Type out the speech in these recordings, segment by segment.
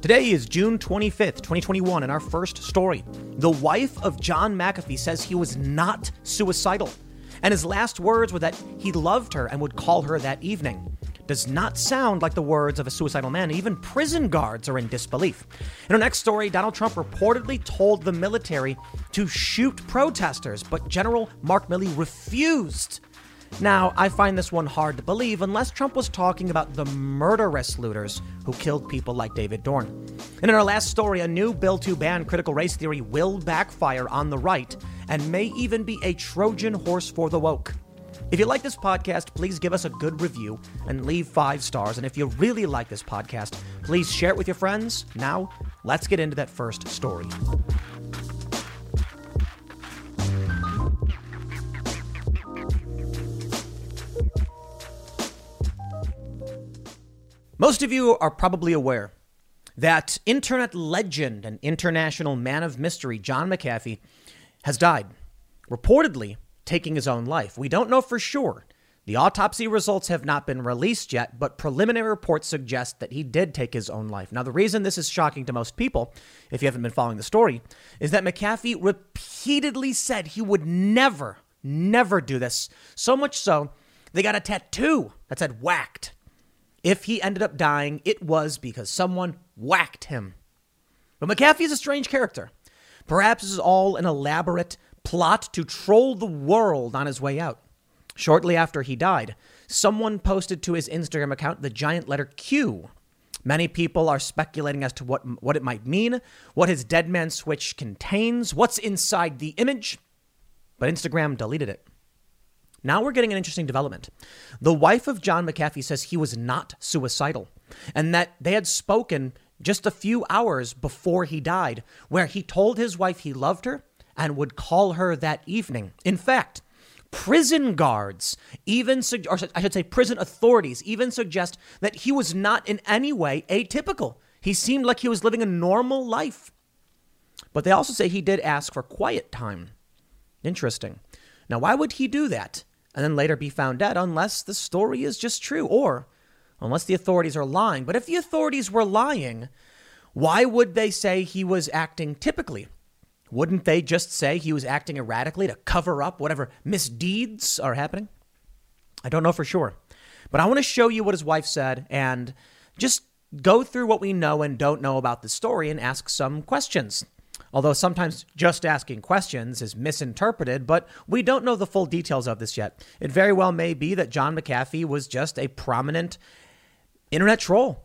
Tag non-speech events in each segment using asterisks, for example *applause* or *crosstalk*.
Today is June 25th, 2021, and our first story. The wife of John McAfee says he was not suicidal, and his last words were that he loved her and would call her that evening. Does not sound like the words of a suicidal man. Even prison guards are in disbelief. In our next story, Donald Trump reportedly told the military to shoot protesters, but General Mark Milley refused now, I find this one hard to believe unless Trump was talking about the murderous looters who killed people like David Dorn. And in our last story, a new bill to ban critical race theory will backfire on the right and may even be a Trojan horse for the woke. If you like this podcast, please give us a good review and leave five stars. And if you really like this podcast, please share it with your friends. Now, let's get into that first story. Most of you are probably aware that internet legend and international man of mystery John McAfee has died, reportedly taking his own life. We don't know for sure. The autopsy results have not been released yet, but preliminary reports suggest that he did take his own life. Now, the reason this is shocking to most people, if you haven't been following the story, is that McAfee repeatedly said he would never, never do this. So much so, they got a tattoo that said whacked. If he ended up dying, it was because someone whacked him. But McAfee is a strange character. Perhaps this is all an elaborate plot to troll the world on his way out. Shortly after he died, someone posted to his Instagram account the giant letter Q. Many people are speculating as to what, what it might mean, what his dead man switch contains, what's inside the image, but Instagram deleted it. Now we're getting an interesting development. The wife of John McAfee says he was not suicidal and that they had spoken just a few hours before he died, where he told his wife he loved her and would call her that evening. In fact, prison guards even, or I should say, prison authorities even suggest that he was not in any way atypical. He seemed like he was living a normal life. But they also say he did ask for quiet time. Interesting. Now, why would he do that? And then later be found dead unless the story is just true or unless the authorities are lying. But if the authorities were lying, why would they say he was acting typically? Wouldn't they just say he was acting erratically to cover up whatever misdeeds are happening? I don't know for sure. But I want to show you what his wife said and just go through what we know and don't know about the story and ask some questions although sometimes just asking questions is misinterpreted, but we don't know the full details of this yet. It very well may be that John McAfee was just a prominent internet troll.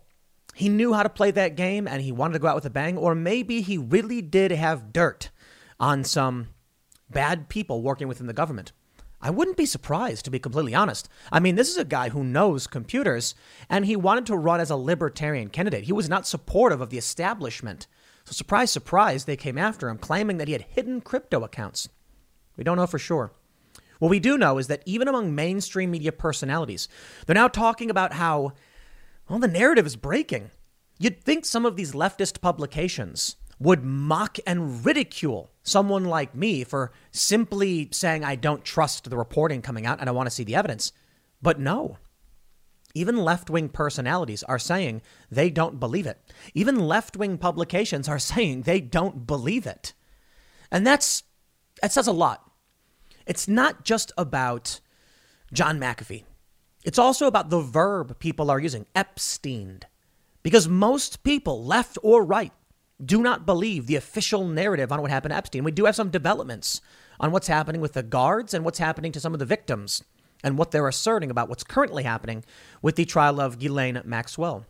He knew how to play that game and he wanted to go out with a bang, or maybe he really did have dirt on some bad people working within the government. I wouldn't be surprised, to be completely honest. I mean, this is a guy who knows computers, and he wanted to run as a libertarian candidate. He was not supportive of the establishment. So, surprise, surprise, they came after him, claiming that he had hidden crypto accounts. We don't know for sure. What we do know is that even among mainstream media personalities, they're now talking about how, well, the narrative is breaking. You'd think some of these leftist publications would mock and ridicule someone like me for simply saying, I don't trust the reporting coming out and I want to see the evidence. But no, even left wing personalities are saying they don't believe it. Even left wing publications are *laughs* saying they don't believe it. And that's that says a lot. It's not just about John McAfee. It's also about the verb people are using, Epsteined. Because most people, left or right, do not believe the official narrative on what happened to Epstein. We do have some developments on what's happening with the guards and what's happening to some of the victims and what they're asserting about what's currently happening with the trial of Ghislaine Maxwell.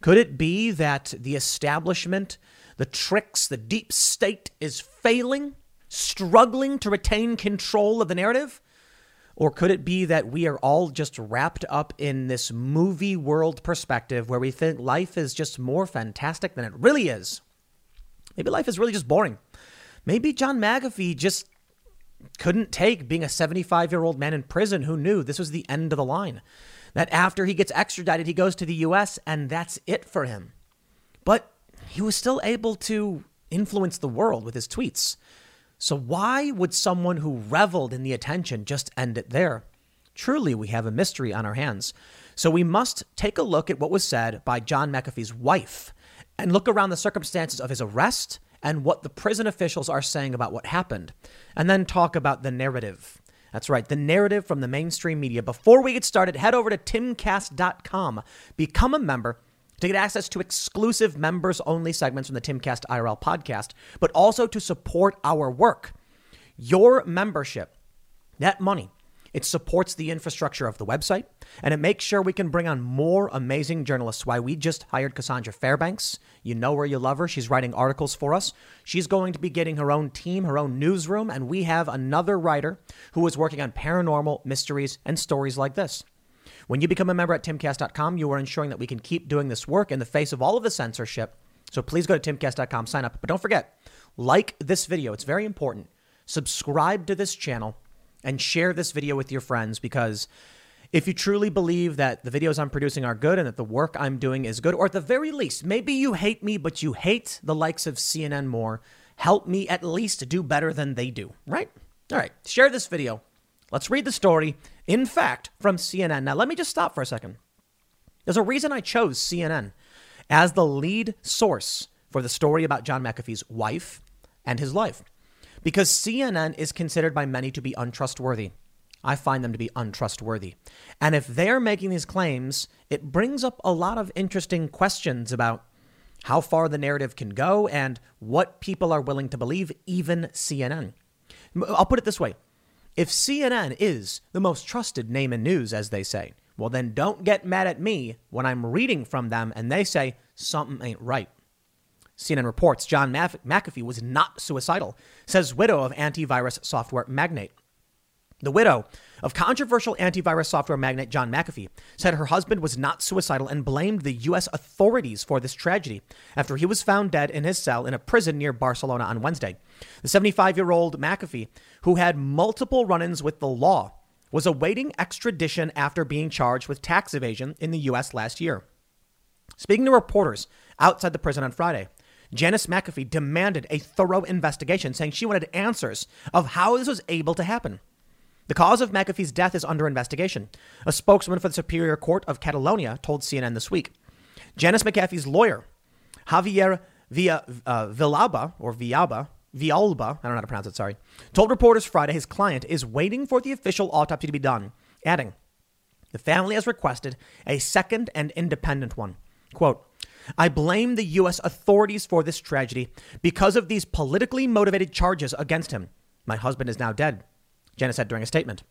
Could it be that the establishment, the tricks, the deep state is failing, struggling to retain control of the narrative? Or could it be that we are all just wrapped up in this movie world perspective where we think life is just more fantastic than it really is? Maybe life is really just boring. Maybe John McAfee just couldn't take being a 75 year old man in prison who knew this was the end of the line. That after he gets extradited, he goes to the US and that's it for him. But he was still able to influence the world with his tweets. So, why would someone who reveled in the attention just end it there? Truly, we have a mystery on our hands. So we must take a look at what was said by John McAfee's wife and look around the circumstances of his arrest and what the prison officials are saying about what happened, and then talk about the narrative. That's right, the narrative from the mainstream media. Before we get started, head over to timcast.com, become a member to get access to exclusive members only segments from the Timcast IRL podcast, but also to support our work. Your membership, that money, it supports the infrastructure of the website and it makes sure we can bring on more amazing journalists. Why we just hired Cassandra Fairbanks. You know where you love her. She's writing articles for us. She's going to be getting her own team, her own newsroom, and we have another writer who is working on paranormal mysteries and stories like this. When you become a member at timcast.com, you are ensuring that we can keep doing this work in the face of all of the censorship. So please go to timcast.com, sign up. But don't forget, like this video. It's very important. Subscribe to this channel and share this video with your friends because if you truly believe that the videos I'm producing are good and that the work I'm doing is good, or at the very least, maybe you hate me, but you hate the likes of CNN more, help me at least do better than they do, right? All right, share this video. Let's read the story, in fact, from CNN. Now, let me just stop for a second. There's a reason I chose CNN as the lead source for the story about John McAfee's wife and his life because CNN is considered by many to be untrustworthy. I find them to be untrustworthy. And if they're making these claims, it brings up a lot of interesting questions about how far the narrative can go and what people are willing to believe, even CNN. I'll put it this way if CNN is the most trusted name in news, as they say, well, then don't get mad at me when I'm reading from them and they say something ain't right. CNN reports John McAfee was not suicidal, says widow of antivirus software magnate. The widow of controversial antivirus software magnate John McAfee said her husband was not suicidal and blamed the U.S. authorities for this tragedy after he was found dead in his cell in a prison near Barcelona on Wednesday. The 75 year old McAfee, who had multiple run ins with the law, was awaiting extradition after being charged with tax evasion in the U.S. last year. Speaking to reporters outside the prison on Friday, Janice McAfee demanded a thorough investigation, saying she wanted answers of how this was able to happen. The cause of McAfee's death is under investigation, a spokesman for the Superior Court of Catalonia told CNN this week. Janice McAfee's lawyer, Javier Villa, uh, or Villalba, Villalba, I don't know how to pronounce it, sorry, told reporters Friday his client is waiting for the official autopsy to be done, adding, the family has requested a second and independent one. Quote, I blame the U.S. authorities for this tragedy because of these politically motivated charges against him. My husband is now dead, Jenna said during a statement.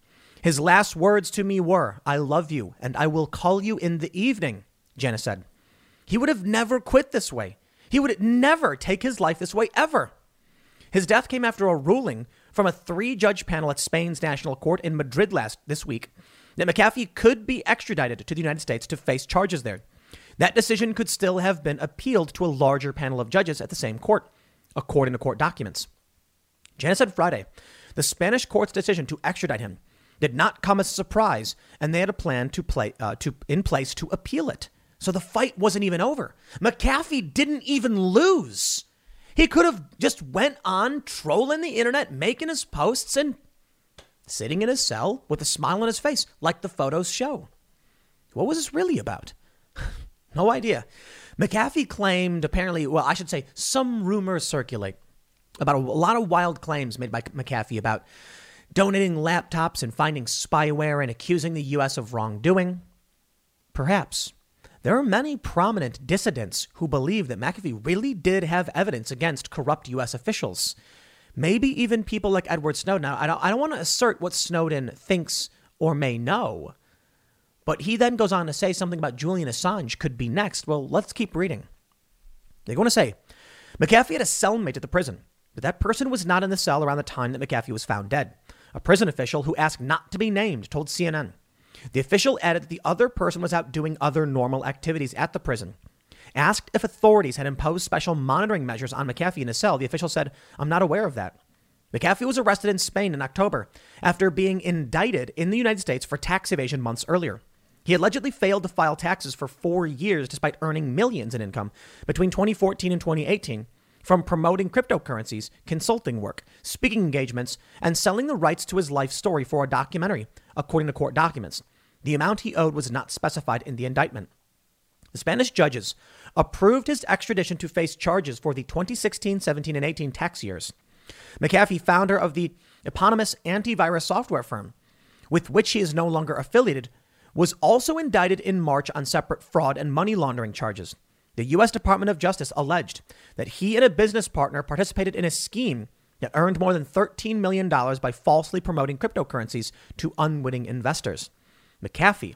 His last words to me were, I love you and I will call you in the evening, Jenna said. He would have never quit this way. He would never take his life this way ever. His death came after a ruling from a three judge panel at Spain's National Court in Madrid last this week that McAfee could be extradited to the United States to face charges there. That decision could still have been appealed to a larger panel of judges at the same court, according to court documents. Janice said Friday the Spanish court's decision to extradite him did not come as a surprise, and they had a plan to play uh, to in place to appeal it. So the fight wasn't even over. McAfee didn't even lose. He could have just went on trolling the internet, making his posts, and sitting in his cell with a smile on his face, like the photos show. What was this really about? *laughs* No idea. McAfee claimed, apparently, well, I should say, some rumors circulate about a, lot of wild claims made by McAfee about donating laptops and finding spyware and accusing the U.S. of wrongdoing. Perhaps. There are many prominent dissidents who believe that McAfee really did have evidence against corrupt U.S. officials. Maybe even people like Edward Snowden. Now, I don't, I don't want to assert what Snowden thinks or may know, but he then goes on to say something about Julian Assange could be next. Well, let's keep reading. They're going to say McAfee had a cellmate at the prison, but that person was not in the cell around the time that McAfee was found dead. A prison official who asked not to be named told CNN. The official added that the other person was out doing other normal activities at the prison. Asked if authorities had imposed special monitoring measures on McAfee in his cell, the official said, I'm not aware of that. McAfee was arrested in Spain in October after being indicted in the United States for tax evasion months earlier. He allegedly failed to file taxes for four years despite earning millions in income between 2014 and 2018 from promoting cryptocurrencies, consulting work, speaking engagements, and selling the rights to his life story for a documentary, according to court documents. The amount he owed was not specified in the indictment. The Spanish judges approved his extradition to face charges for the 2016, 17, and 18 tax years. McAfee, founder of the eponymous antivirus software firm, with which he is no longer affiliated, was also indicted in March on separate fraud and money laundering charges. The U.S. Department of Justice alleged that he and a business partner participated in a scheme that earned more than $13 million by falsely promoting cryptocurrencies to unwitting investors. McAfee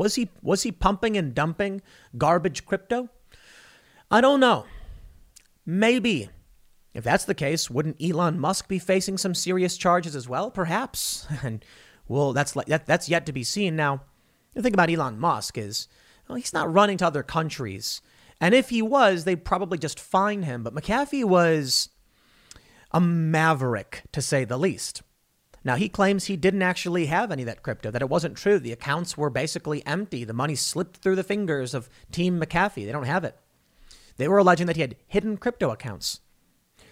Was he was he pumping and dumping garbage crypto? I don't know. Maybe. If that's the case, wouldn't Elon Musk be facing some serious charges as well? Perhaps. *laughs* And well, that's like that, that's yet to be seen. Now, the thing about Elon Musk is, well, he's not running to other countries. And if he was, they'd probably just fine him. But McAfee was a maverick, to say the least. Now, he claims he didn't actually have any of that crypto, that it wasn't true. The accounts were basically empty. The money slipped through the fingers of Team McAfee. They don't have it. They were alleging that he had hidden crypto accounts.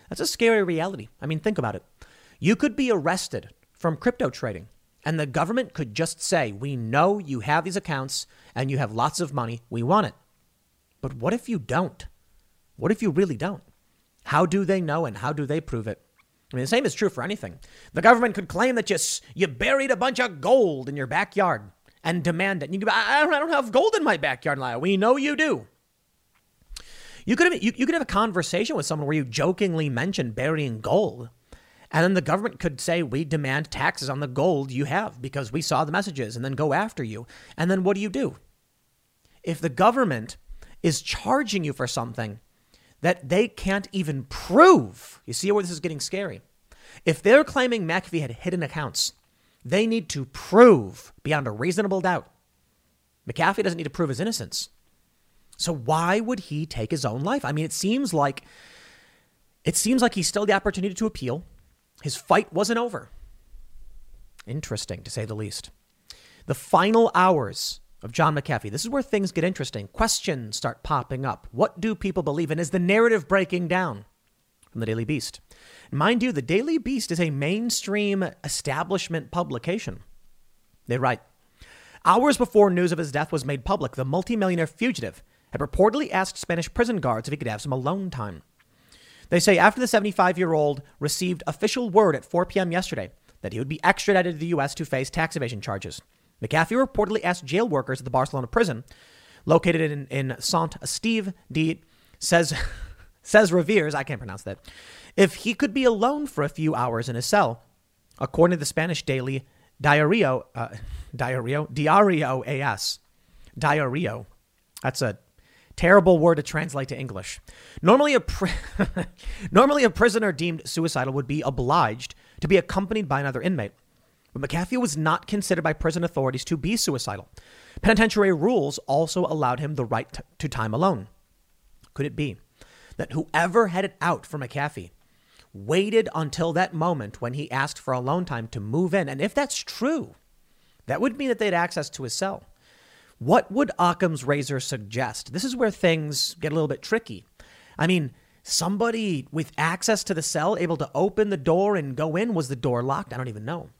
That's a scary reality. I mean, think about it. You could be arrested from crypto trading, and the government could just say, We know you have these accounts and you have lots of money. We want it. But what if you don't? What if you really don't? How do they know and how do they prove it? I mean, the same is true for anything. The government could claim that you, you buried a bunch of gold in your backyard and demand it. You go, I don't, I don't have gold in my backyard, Lyle. We know you do. You could, have, you, you could have a conversation with someone where you jokingly mention burying gold. And then the government could say, We demand taxes on the gold you have because we saw the messages and then go after you. And then what do you do? If the government is charging you for something that they can't even prove. You see where this is getting scary? If they're claiming McAfee had hidden accounts, they need to prove beyond a reasonable doubt. McAfee doesn't need to prove his innocence. So why would he take his own life? I mean, it seems like it seems like he still had the opportunity to appeal. His fight wasn't over. Interesting, to say the least. The final hours of John McAfee. This is where things get interesting. Questions start popping up. What do people believe in? Is the narrative breaking down? From the Daily Beast. Mind you, the Daily Beast is a mainstream establishment publication. They write Hours before news of his death was made public, the multimillionaire fugitive had reportedly asked Spanish prison guards if he could have some alone time. They say after the 75 year old received official word at 4 p.m. yesterday that he would be extradited to the U.S. to face tax evasion charges. McAfee reportedly asked jail workers at the Barcelona prison, located in, in Sant Esteve de says *laughs* says Reviers, I can't pronounce that, if he could be alone for a few hours in his cell, according to the Spanish daily Diario, uh, *laughs* Diario, Diario AS, Diario. That's a terrible word to translate to English. Normally, a pri- *laughs* normally a prisoner deemed suicidal would be obliged to be accompanied by another inmate. But McAfee was not considered by prison authorities to be suicidal. Penitentiary rules also allowed him the right to time alone. Could it be that whoever had it out for McAfee waited until that moment when he asked for alone time to move in? And if that's true, that would mean that they had access to his cell. What would Occam's razor suggest? This is where things get a little bit tricky. I mean, somebody with access to the cell able to open the door and go in, was the door locked? I don't even know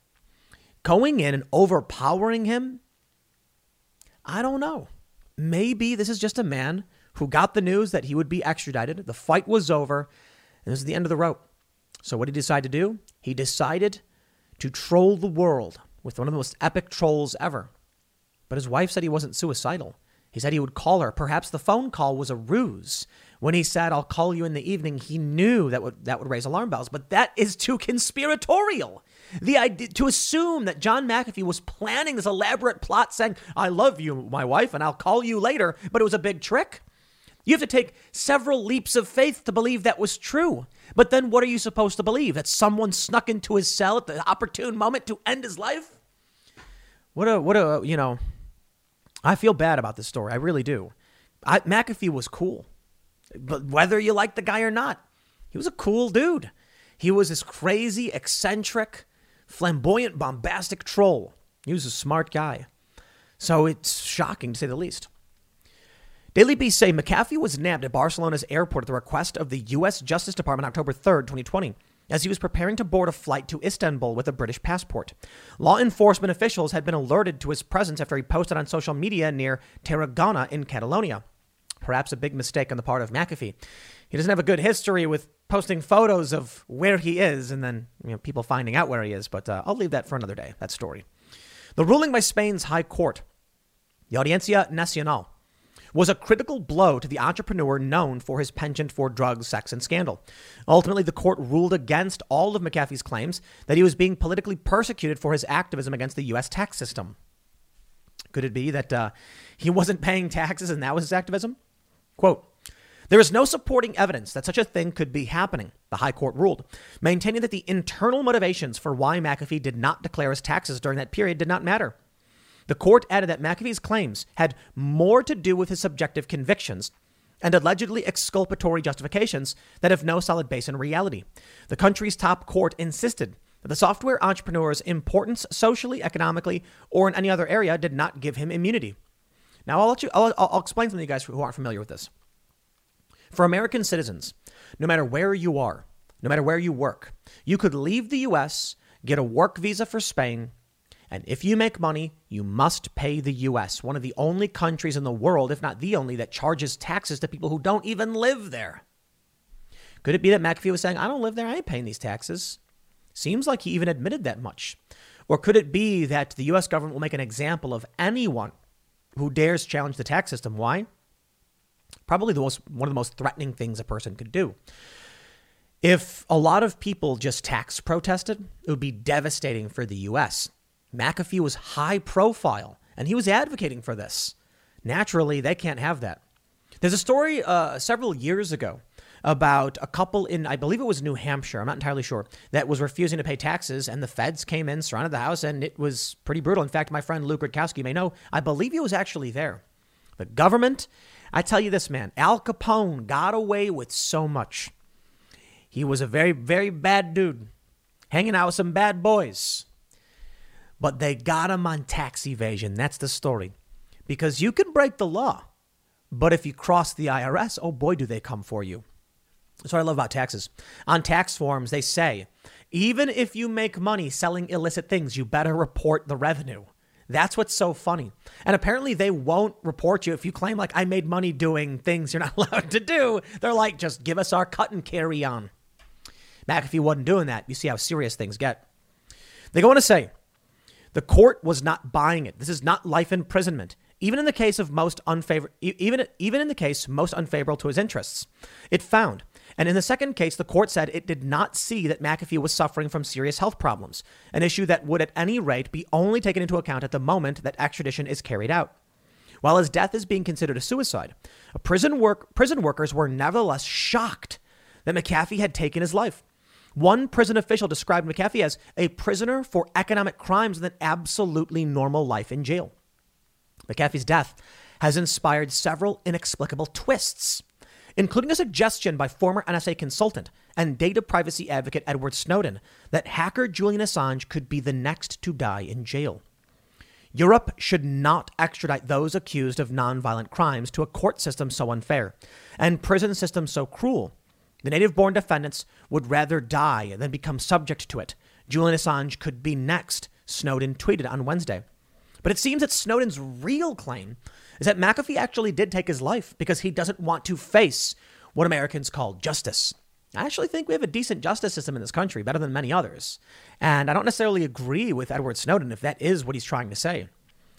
going in and overpowering him, I don't know. Maybe this is just a man who got the news that he would be extradited. The fight was over, and this is the end of the rope. So, what did he decide to do? He decided to troll the world with one of the most epic trolls ever. But his wife said he wasn't suicidal. He said he would call her. Perhaps the phone call was a ruse. When he said, I'll call you in the evening, he knew that would, that would raise alarm bells. But that is too conspiratorial. The idea, to assume that John McAfee was planning this elaborate plot saying, I love you, my wife, and I'll call you later, but it was a big trick. You have to take several leaps of faith to believe that was true. But then what are you supposed to believe? That someone snuck into his cell at the opportune moment to end his life? What a, what a, you know, I feel bad about this story. I really do. I, McAfee was cool, but whether you like the guy or not, he was a cool dude. He was this crazy, eccentric, flamboyant, bombastic troll. He was a smart guy. So it's shocking to say the least. Daily Beast say McAfee was nabbed at Barcelona's airport at the request of the U.S. Justice Department October 3rd, 2020 as he was preparing to board a flight to Istanbul with a British passport. Law enforcement officials had been alerted to his presence after he posted on social media near Tarragona in Catalonia. Perhaps a big mistake on the part of McAfee. He doesn't have a good history with posting photos of where he is and then you know, people finding out where he is, but uh, I'll leave that for another day, that story. The ruling by Spain's High Court, the Audiencia Nacional, was a critical blow to the entrepreneur known for his penchant for drugs, sex, and scandal. Ultimately, the court ruled against all of McAfee's claims that he was being politically persecuted for his activism against the U.S. tax system. Could it be that uh, he wasn't paying taxes and that was his activism? Quote, there is no supporting evidence that such a thing could be happening, the High Court ruled, maintaining that the internal motivations for why McAfee did not declare his taxes during that period did not matter. The court added that McAfee's claims had more to do with his subjective convictions and allegedly exculpatory justifications that have no solid base in reality. The country's top court insisted that the software entrepreneur's importance socially, economically, or in any other area did not give him immunity. Now, I'll let you. I'll, I'll explain something to you guys who aren't familiar with this. For American citizens, no matter where you are, no matter where you work, you could leave the U.S., get a work visa for Spain, and if you make money, you must pay the US, one of the only countries in the world, if not the only, that charges taxes to people who don't even live there. Could it be that McAfee was saying, I don't live there, I ain't paying these taxes? Seems like he even admitted that much. Or could it be that the US government will make an example of anyone who dares challenge the tax system? Why? Probably the most, one of the most threatening things a person could do. If a lot of people just tax protested, it would be devastating for the US. McAfee was high profile and he was advocating for this. Naturally, they can't have that. There's a story uh, several years ago about a couple in, I believe it was New Hampshire, I'm not entirely sure, that was refusing to pay taxes, and the feds came in, surrounded the house, and it was pretty brutal. In fact, my friend Luke Rudkowski may know, I believe he was actually there. The government, I tell you this, man, Al Capone got away with so much. He was a very, very bad dude, hanging out with some bad boys but they got him on tax evasion. That's the story. Because you can break the law, but if you cross the IRS, oh boy, do they come for you. That's what I love about taxes. On tax forms, they say, even if you make money selling illicit things, you better report the revenue. That's what's so funny. And apparently, they won't report you if you claim, like, I made money doing things you're not *laughs* allowed to do. They're like, just give us our cut and carry on. McAfee wasn't doing that. You see how serious things get. They go on to say, the court was not buying it. This is not life imprisonment. Even in the case of most unfavorable, even, even in the case most unfavorable to his interests, it found. And in the second case, the court said it did not see that McAfee was suffering from serious health problems, an issue that would at any rate be only taken into account at the moment that extradition is carried out. While his death is being considered a suicide, a prison, work, prison workers were nevertheless shocked that McAfee had taken his life. One prison official described McAfee as a prisoner for economic crimes with an absolutely normal life in jail. McAfee's death has inspired several inexplicable twists, including a suggestion by former NSA consultant and data privacy advocate Edward Snowden that hacker Julian Assange could be the next to die in jail. Europe should not extradite those accused of nonviolent crimes to a court system so unfair and prison system so cruel the native born defendants would rather die than become subject to it. Julian Assange could be next, Snowden tweeted on Wednesday. But it seems that Snowden's real claim is that McAfee actually did take his life because he doesn't want to face what Americans call justice. I actually think we have a decent justice system in this country, better than many others. And I don't necessarily agree with Edward Snowden if that is what he's trying to say.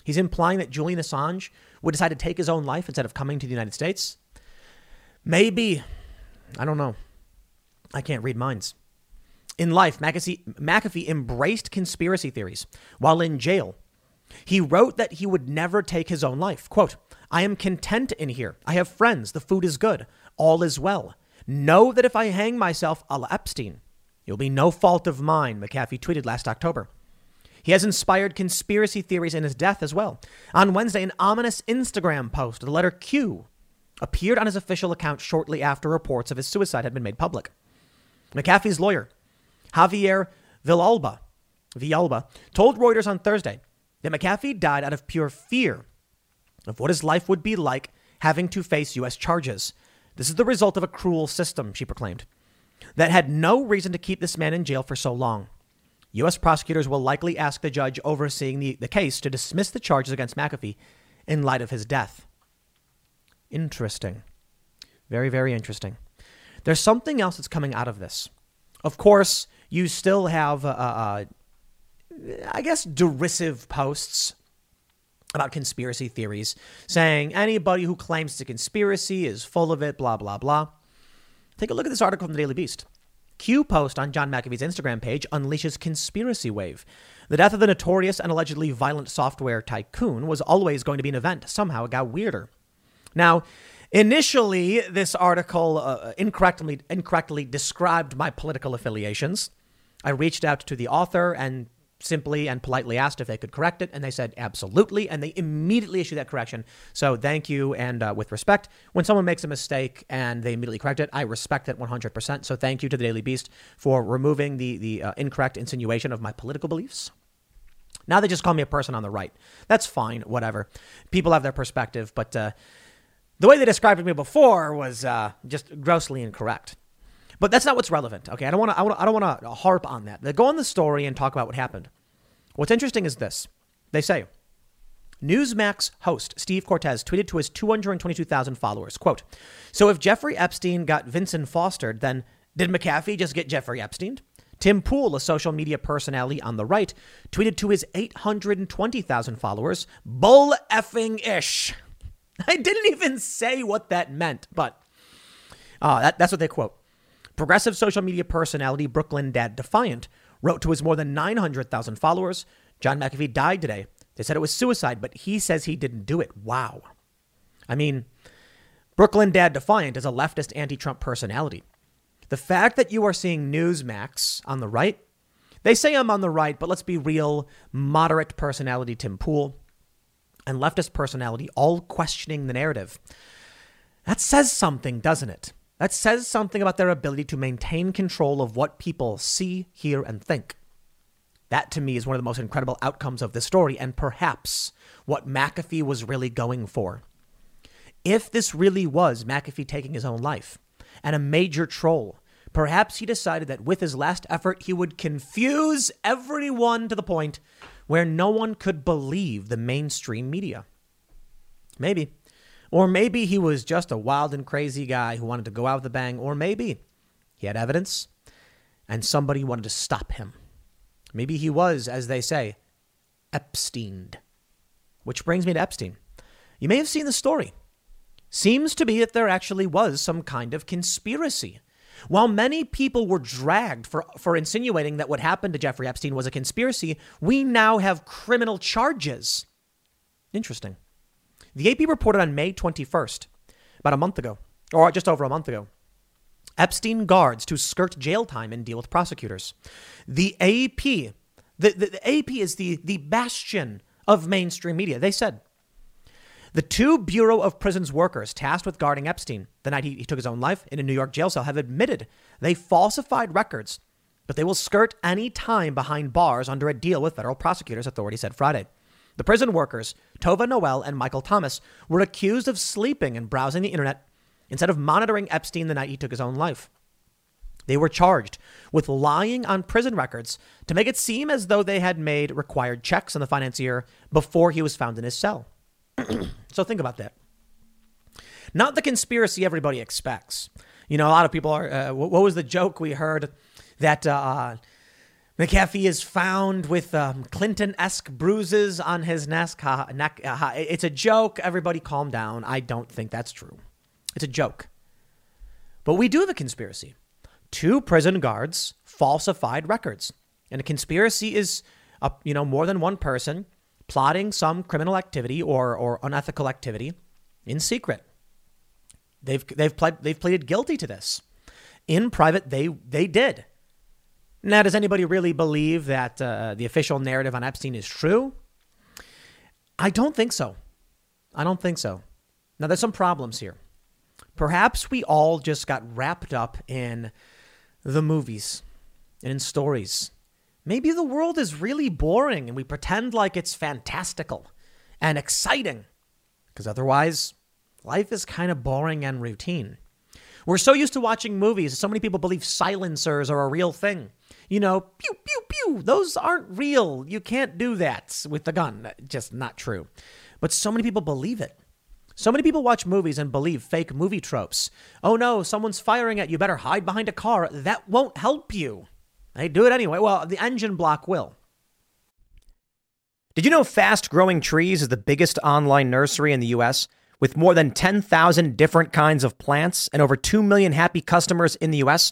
He's implying that Julian Assange would decide to take his own life instead of coming to the United States. Maybe. I don't know. I can't read minds. In life, McAfee, embraced conspiracy theories while in jail. He wrote that he would never take his own life. Quote, I am content in here. I have friends. The food is good. All is well. Know that if I hang myself a la Epstein, it'll be no fault of mine, McAfee tweeted last October. He has inspired conspiracy theories in his death as well. On Wednesday, an ominous Instagram post, the letter Q, appeared on his official account shortly after reports of his suicide had been made public. McAfee's lawyer, Javier Villalba, Villalba told Reuters on Thursday that McAfee died out of pure fear of what his life would be like having to face U.S. charges. This is the result of a cruel system, she proclaimed, that had no reason to keep this man in jail for so long. U.S. prosecutors will likely ask the judge overseeing the, the case to dismiss the charges against McAfee in light of his death. Interesting. Very, very interesting. There's something else that's coming out of this. Of course, you still have, uh, uh, I guess, derisive posts about conspiracy theories, saying anybody who claims it's a conspiracy is full of it, blah, blah, blah. Take a look at this article from the Daily Beast. Q post on John McAfee's Instagram page unleashes conspiracy wave. The death of the notorious and allegedly violent software tycoon was always going to be an event. Somehow it got weirder. Now, initially, this article uh, incorrectly, incorrectly described my political affiliations. I reached out to the author and simply and politely asked if they could correct it, and they said absolutely, and they immediately issued that correction. So thank you, and uh, with respect, when someone makes a mistake and they immediately correct it, I respect it 100%. So thank you to the Daily Beast for removing the the uh, incorrect insinuation of my political beliefs. Now they just call me a person on the right. That's fine, whatever. People have their perspective, but uh, the way they described me before was uh, just grossly incorrect. But that's not what's relevant. Okay, I don't want to. I don't want to harp on that. They go on the story and talk about what happened. What's interesting is this: they say Newsmax host Steve Cortes tweeted to his 222,000 followers, "quote So if Jeffrey Epstein got Vincent Fostered, then did McAfee just get Jeffrey Epstein?" Tim Pool, a social media personality on the right, tweeted to his 820,000 followers, "Bull effing ish." *laughs* I didn't even say what that meant, but uh, that, that's what they quote. Progressive social media personality Brooklyn Dad Defiant wrote to his more than 900,000 followers John McAfee died today. They said it was suicide, but he says he didn't do it. Wow. I mean, Brooklyn Dad Defiant is a leftist anti Trump personality. The fact that you are seeing Newsmax on the right, they say I'm on the right, but let's be real, moderate personality Tim Pool and leftist personality all questioning the narrative. That says something, doesn't it? That says something about their ability to maintain control of what people see, hear, and think. That to me is one of the most incredible outcomes of this story, and perhaps what McAfee was really going for. If this really was McAfee taking his own life and a major troll, perhaps he decided that with his last effort, he would confuse everyone to the point where no one could believe the mainstream media. Maybe. Or maybe he was just a wild and crazy guy who wanted to go out with a bang. Or maybe he had evidence and somebody wanted to stop him. Maybe he was, as they say, Epsteined. Which brings me to Epstein. You may have seen the story. Seems to be that there actually was some kind of conspiracy. While many people were dragged for, for insinuating that what happened to Jeffrey Epstein was a conspiracy, we now have criminal charges. Interesting. The AP reported on May 21st, about a month ago, or just over a month ago, Epstein guards to skirt jail time and deal with prosecutors. The AP, the, the, the AP is the, the bastion of mainstream media. They said the two Bureau of Prisons workers tasked with guarding Epstein the night he, he took his own life in a New York jail cell have admitted they falsified records, but they will skirt any time behind bars under a deal with federal prosecutors, authorities said Friday. The prison workers, Tova Noel and Michael Thomas, were accused of sleeping and browsing the internet instead of monitoring Epstein the night he took his own life. They were charged with lying on prison records to make it seem as though they had made required checks on the financier before he was found in his cell. *clears throat* so think about that. Not the conspiracy everybody expects. You know, a lot of people are. Uh, what, was the joke we heard that uh, McAfee is found with um, Clinton-esque bruises on his neck? neck uh, it's a joke. Everybody, calm down. I don't think that's true. It's a joke. But we do have a conspiracy. Two prison guards falsified records, and a conspiracy is, a, you know, more than one person plotting some criminal activity or or unethical activity in secret. They've they've pled, they've pleaded guilty to this. In private, they they did. Now, does anybody really believe that uh, the official narrative on Epstein is true? I don't think so. I don't think so. Now, there's some problems here. Perhaps we all just got wrapped up in the movies and in stories. Maybe the world is really boring and we pretend like it's fantastical and exciting because otherwise life is kind of boring and routine. We're so used to watching movies, so many people believe silencers are a real thing. You know, pew, pew, pew, those aren't real. You can't do that with the gun. Just not true. But so many people believe it. So many people watch movies and believe fake movie tropes. Oh no, someone's firing at you, better hide behind a car. That won't help you. They do it anyway. Well, the engine block will. Did you know Fast Growing Trees is the biggest online nursery in the US? With more than 10,000 different kinds of plants and over 2 million happy customers in the US,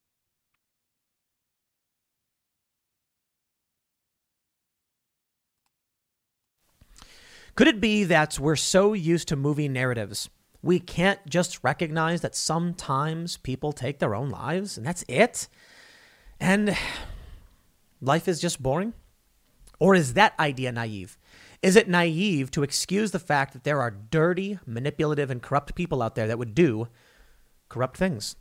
Could it be that we're so used to movie narratives, we can't just recognize that sometimes people take their own lives and that's it? And life is just boring? Or is that idea naive? Is it naive to excuse the fact that there are dirty, manipulative, and corrupt people out there that would do corrupt things?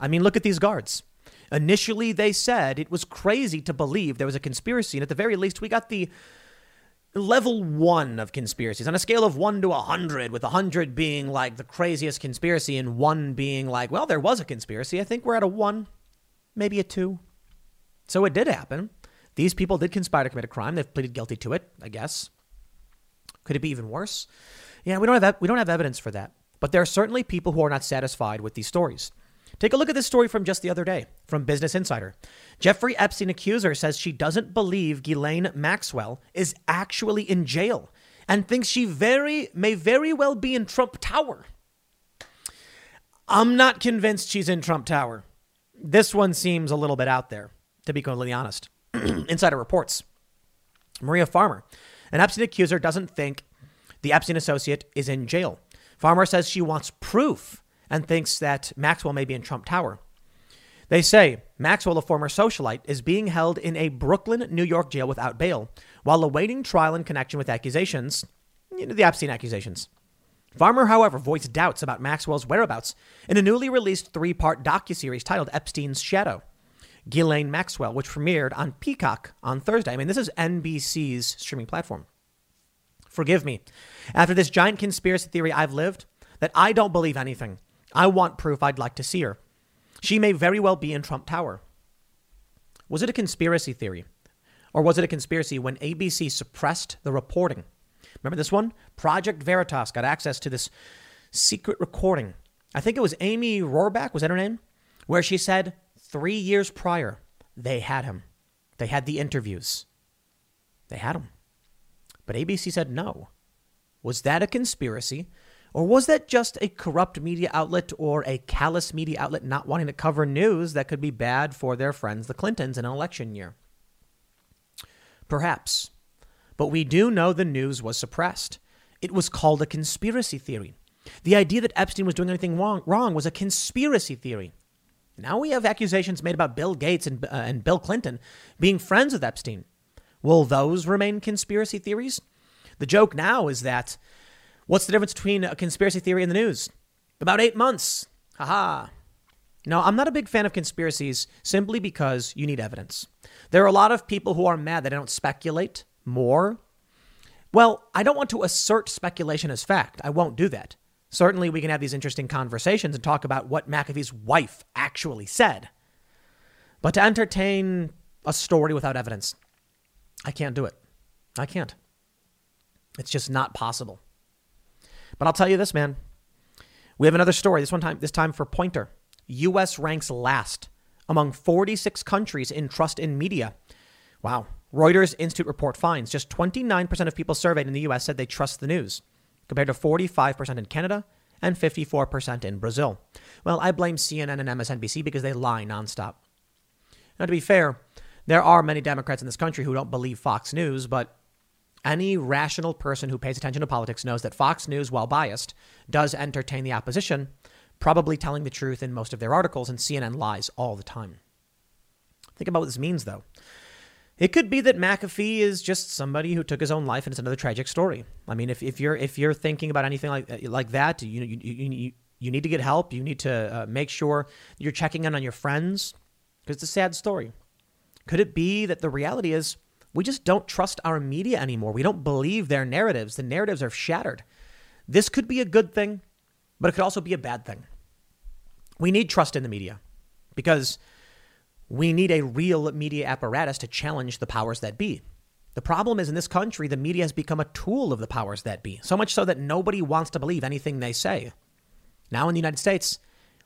I mean, look at these guards. Initially, they said it was crazy to believe there was a conspiracy, and at the very least, we got the level one of conspiracies on a scale of one to a hundred, with a hundred being like the craziest conspiracy and one being like, well, there was a conspiracy. I think we're at a one, maybe a two. So it did happen. These people did conspire to commit a crime. They've pleaded guilty to it, I guess. Could it be even worse? Yeah, we don't have we don't have evidence for that. But there are certainly people who are not satisfied with these stories. Take a look at this story from just the other day from Business Insider. Jeffrey Epstein accuser says she doesn't believe Ghislaine Maxwell is actually in jail and thinks she very may very well be in Trump Tower. I'm not convinced she's in Trump Tower. This one seems a little bit out there, to be completely honest. *clears throat* Insider reports. Maria Farmer, an Epstein accuser, doesn't think the Epstein associate is in jail. Farmer says she wants proof and thinks that Maxwell may be in Trump Tower. They say Maxwell, a former socialite, is being held in a Brooklyn, New York jail without bail while awaiting trial in connection with accusations, you know, the Epstein accusations. Farmer, however, voiced doubts about Maxwell's whereabouts in a newly released three-part docuseries titled Epstein's Shadow. Ghislaine Maxwell, which premiered on Peacock on Thursday. I mean, this is NBC's streaming platform. Forgive me. After this giant conspiracy theory I've lived, that I don't believe anything. I want proof. I'd like to see her. She may very well be in Trump Tower. Was it a conspiracy theory? Or was it a conspiracy when ABC suppressed the reporting? Remember this one? Project Veritas got access to this secret recording. I think it was Amy Robach, was that her name? Where she said three years prior, they had him. They had the interviews. They had him. But ABC said no. Was that a conspiracy? Or was that just a corrupt media outlet or a callous media outlet not wanting to cover news that could be bad for their friends, the Clintons, in an election year? Perhaps. But we do know the news was suppressed. It was called a conspiracy theory. The idea that Epstein was doing anything wrong, wrong was a conspiracy theory. Now we have accusations made about Bill Gates and, uh, and Bill Clinton being friends with Epstein. Will those remain conspiracy theories? The joke now is that what's the difference between a conspiracy theory and the news? About eight months. Haha. No, I'm not a big fan of conspiracies simply because you need evidence. There are a lot of people who are mad that I don't speculate more. Well, I don't want to assert speculation as fact. I won't do that. Certainly, we can have these interesting conversations and talk about what McAfee's wife actually said. But to entertain a story without evidence, I can't do it. I can't. It's just not possible. But I'll tell you this, man. We have another story. This one time, this time for Poynter. U.S. ranks last among 46 countries in trust in media. Wow. Reuters Institute report finds just 29% of people surveyed in the U.S. said they trust the news, compared to 45% in Canada and 54% in Brazil. Well, I blame CNN and MSNBC because they lie nonstop. Now, to be fair, there are many Democrats in this country who don't believe Fox News, but any rational person who pays attention to politics knows that Fox News, while biased, does entertain the opposition, probably telling the truth in most of their articles, and CNN lies all the time. Think about what this means, though. It could be that McAfee is just somebody who took his own life, and it's another tragic story. I mean, if, if you're if you're thinking about anything like like that, you you you, you need to get help. You need to uh, make sure you're checking in on your friends because it's a sad story. Could it be that the reality is we just don't trust our media anymore? We don't believe their narratives. The narratives are shattered. This could be a good thing, but it could also be a bad thing. We need trust in the media because we need a real media apparatus to challenge the powers that be. The problem is in this country, the media has become a tool of the powers that be, so much so that nobody wants to believe anything they say. Now in the United States,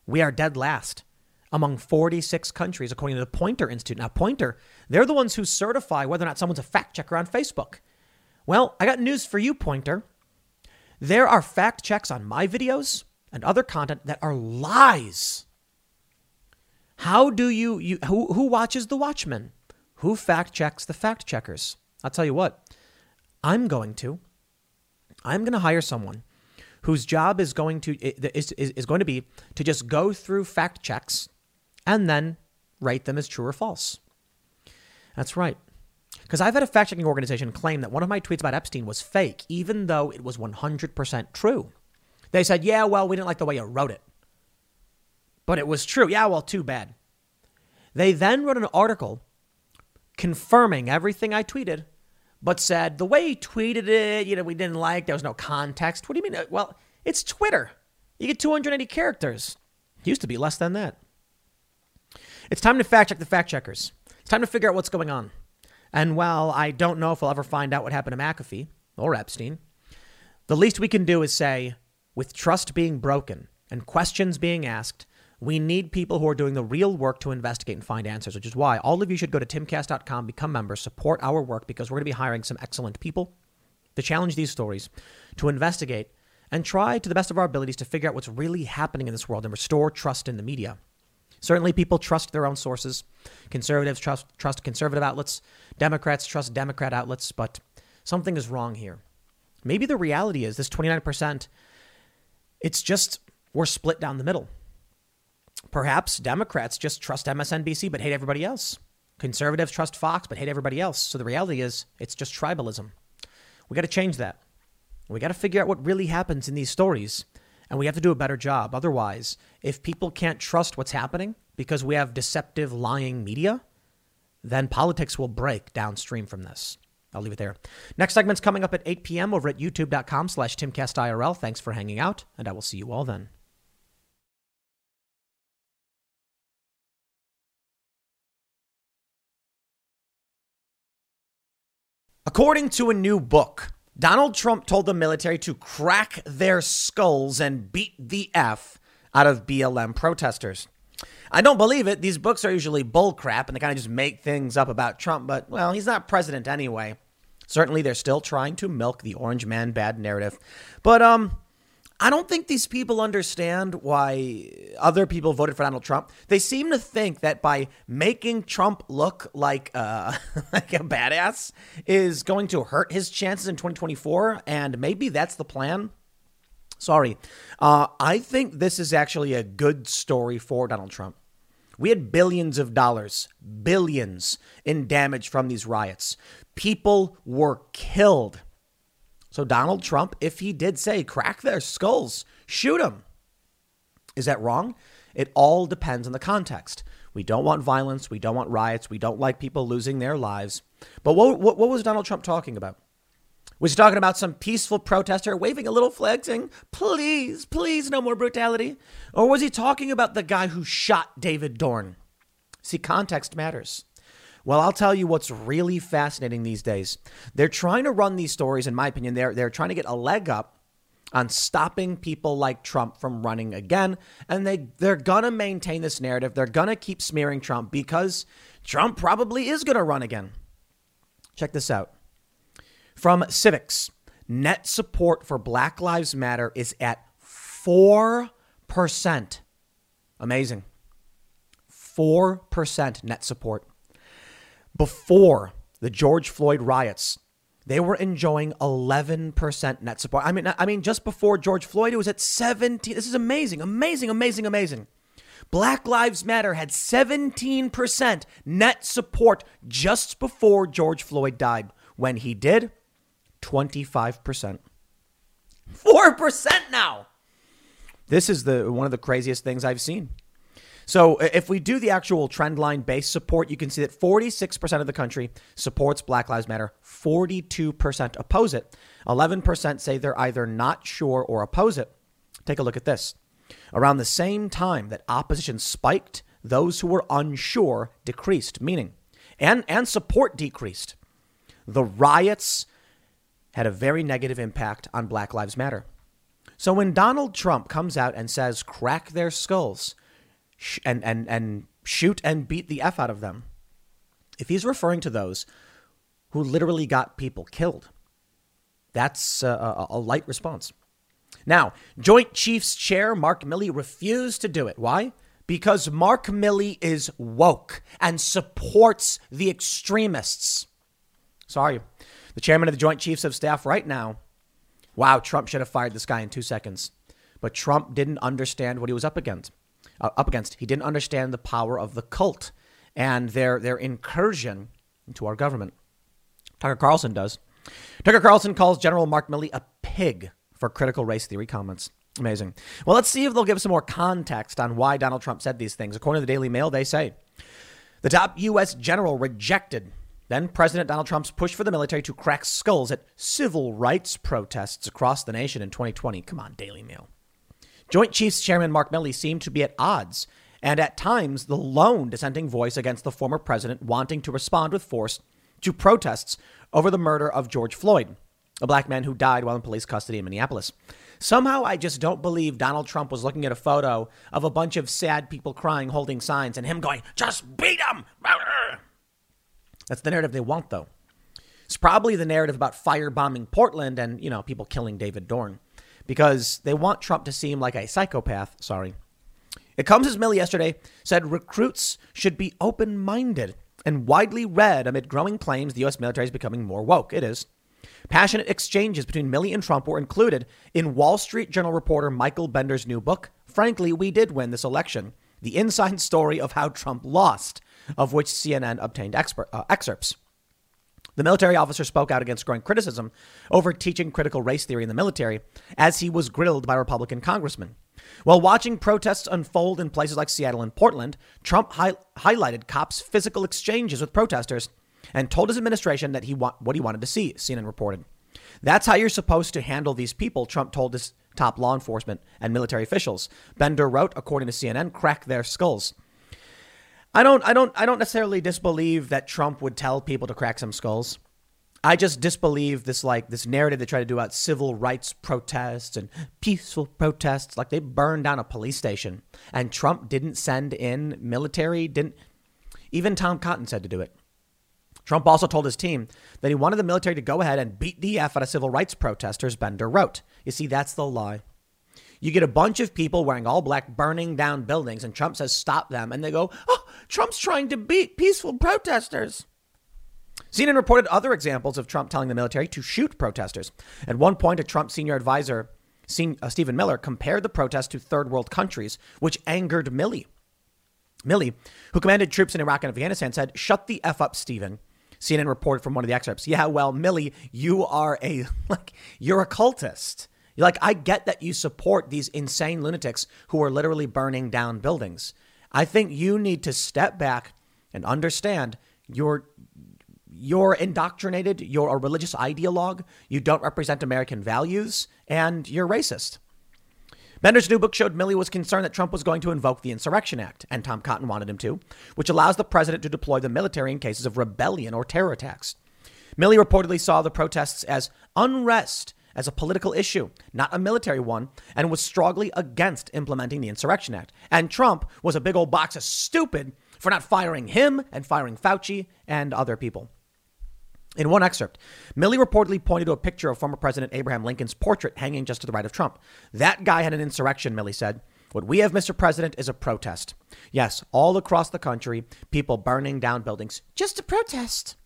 we are dead last among 46 countries, according to the Poynter Institute. Now, Poynter, they're the ones who certify whether or not someone's a fact checker on Facebook. Well, I got news for you, Poynter. There are fact checks on my videos and other content that are lies. How do you, you who, who watches the Watchmen? Who fact checks the fact checkers? I'll tell you what, I'm going to. I'm going to hire someone whose job is going to is, is, is going to be to just go through fact checks and then rate them as true or false. That's right. Because I've had a fact checking organization claim that one of my tweets about Epstein was fake, even though it was 100% true. They said, yeah, well, we didn't like the way you wrote it. But it was true. Yeah, well, too bad. They then wrote an article confirming everything I tweeted, but said the way he tweeted it, you know, we didn't like, there was no context. What do you mean? Uh, well, it's Twitter. You get 280 characters. It used to be less than that. It's time to fact check the fact checkers. Time to figure out what's going on. And while I don't know if we'll ever find out what happened to McAfee or Epstein, the least we can do is say, with trust being broken and questions being asked, we need people who are doing the real work to investigate and find answers, which is why all of you should go to timcast.com, become members, support our work because we're going to be hiring some excellent people to challenge these stories, to investigate, and try to the best of our abilities to figure out what's really happening in this world and restore trust in the media. Certainly, people trust their own sources. Conservatives trust, trust conservative outlets. Democrats trust Democrat outlets. But something is wrong here. Maybe the reality is this 29%, it's just we're split down the middle. Perhaps Democrats just trust MSNBC but hate everybody else. Conservatives trust Fox but hate everybody else. So the reality is it's just tribalism. We got to change that. We got to figure out what really happens in these stories and we have to do a better job. Otherwise, if people can't trust what's happening because we have deceptive, lying media, then politics will break downstream from this. I'll leave it there. Next segment's coming up at 8 p.m. over at youtube.com slash timcastirl. Thanks for hanging out, and I will see you all then. According to a new book, Donald Trump told the military to crack their skulls and beat the F out of BLM protesters. I don't believe it. These books are usually bullcrap and they kind of just make things up about Trump, but well, he's not president anyway. Certainly they're still trying to milk the orange man bad narrative. But um I don't think these people understand why other people voted for Donald Trump. They seem to think that by making Trump look like uh, *laughs* like a badass is going to hurt his chances in 2024, and maybe that's the plan. Sorry, uh, I think this is actually a good story for Donald Trump. We had billions of dollars, billions in damage from these riots. People were killed so Donald Trump, if he did say crack their skulls, shoot them. Is that wrong? It all depends on the context. We don't want violence. We don't want riots. We don't like people losing their lives. But what, what, what was Donald Trump talking about? Was he talking about some peaceful protester waving a little flag saying, please, please, no more brutality? Or was he talking about the guy who shot David Dorn? See, context matters. Well, I'll tell you what's really fascinating these days. They're trying to run these stories, in my opinion, they're, they're trying to get a leg up on stopping people like Trump from running again. And they, they're going to maintain this narrative. They're going to keep smearing Trump because Trump probably is going to run again. Check this out. From Civiqs net support for Black Lives Matter is at 4%. Amazing. 4% net support before the George Floyd riots, they were enjoying 11% net support. I mean, I mean, just before George Floyd, it was at 17. This is amazing, amazing, amazing, amazing. Black Lives Matter had 17% net support just before George Floyd died. When he did, 25%. 4% now. This is the one of the craziest things I've seen. So if we do the actual trend line based support, you can see that 46% of the country supports Black Lives Matter, 42% oppose it, 11% say they're either not sure or oppose it. Take a look at this. Around the same time that opposition spiked, those who were unsure decreased, meaning, and, and support decreased. The riots had a very negative impact on Black Lives Matter. So when Donald Trump comes out and says, crack their skulls, sh- and and and shoot and beat the f out of them. If he's referring to those who literally got people killed, that's a, a light response. Now, Joint Chiefs Chair Mark Milley refused to do it. Why? Because Mark Milley is woke and supports the extremists. Sorry. The chairman of the Joint Chiefs of Staff right now. Wow, Trump should have fired this guy in two seconds. But Trump didn't understand what he was up against uh, up against. He didn't understand the power of the cult and their their incursion into our government. Tucker Carlson does. Tucker Carlson calls General Mark Milley a pig for critical race theory comments. Amazing. Well, let's see if they'll give some more context on why Donald Trump said these things. According to the Daily Mail, they say the top U.S. general rejected then President Donald Trump's push for the military to crack skulls at civil rights protests across the nation in 2020. Come on, Daily Mail. Joint Chiefs Chairman Mark Milley seemed to be at odds, and at times the lone dissenting voice against the former president wanting to respond with force to protests over the murder of George Floyd, a black man who died while in police custody in Minneapolis. Somehow, I just don't believe Donald Trump was looking at a photo of a bunch of sad people crying, holding signs, and him going, just beat them. That's the narrative they want, though. It's probably the narrative about firebombing Portland and, you know, people killing David Dorn because they want Trump to seem like a psychopath. Sorry. It comes as Milley yesterday said recruits should be open minded and widely read amid growing claims the U.S. military is becoming more woke. It is. Passionate exchanges between Milley and Trump were included in Wall Street Journal reporter Michael Bender's new book, Frankly, We Did Win This Election The Inside Story of How Trump Lost, of which CNN obtained expert, uh, excerpts. The military officer spoke out against growing criticism over teaching critical race theory in the military as he was grilled by Republican congressmen. While watching protests unfold in places like Seattle and Portland, Trump hi- highlighted cops' physical exchanges with protesters and told his administration that he wa- what he wanted to see, CNN reported. That's how you're supposed to handle these people, Trump told his top law enforcement and military officials. Bender wrote, according to CNN, crack their skulls. I don't I don't I don't necessarily disbelieve that Trump would tell people to crack some skulls. I just disbelieve this like this narrative they try to do about civil rights protests and peaceful protests. Like they burned down a police station and Trump didn't send in military, didn't even Tom Cotton said to do it. Trump also told his team that he wanted the military to go ahead and beat the F out of civil rights protesters, Bender wrote. You see, that's the lie. You get a bunch of people wearing all black burning down buildings, and Trump says, stop them. And they go, oh, Trump's trying to beat peaceful protesters. CNN reported other examples of Trump telling the military to shoot protesters. At one point, a Trump senior advisor, uh, Stephen Miller, compared the protests to third world countries, which angered Milley. Milley, who commanded troops in Iraq and Afghanistan, said, Shut the F up, Stephen. CNN reported from one of the excerpts. Yeah, well, Milley, you are a *laughs* like you're a cultist. Like, I get that you support these insane lunatics who are literally burning down buildings. I think you need to step back and understand you're you're indoctrinated, you're a religious ideologue, you don't represent American values, and you're racist. Bender's new book showed Milley was concerned that Trump was going to invoke the Insurrection Act, and Tom Cotton wanted him to, which allows the president to deploy the military in cases of rebellion or terror attacks. Milley reportedly saw the protests as unrest as a political issue, not a military one, and was strongly against implementing the Insurrection Act. And Trump was a big old box of stupid for not firing him and firing Fauci and other people. In one excerpt, Milley reportedly pointed to a picture of former President Abraham Lincoln's portrait hanging just to the right of Trump. That guy had an insurrection, Milley said. What we have, Mr. President, is a protest. Yes, all across the country, people burning down buildings just to protest.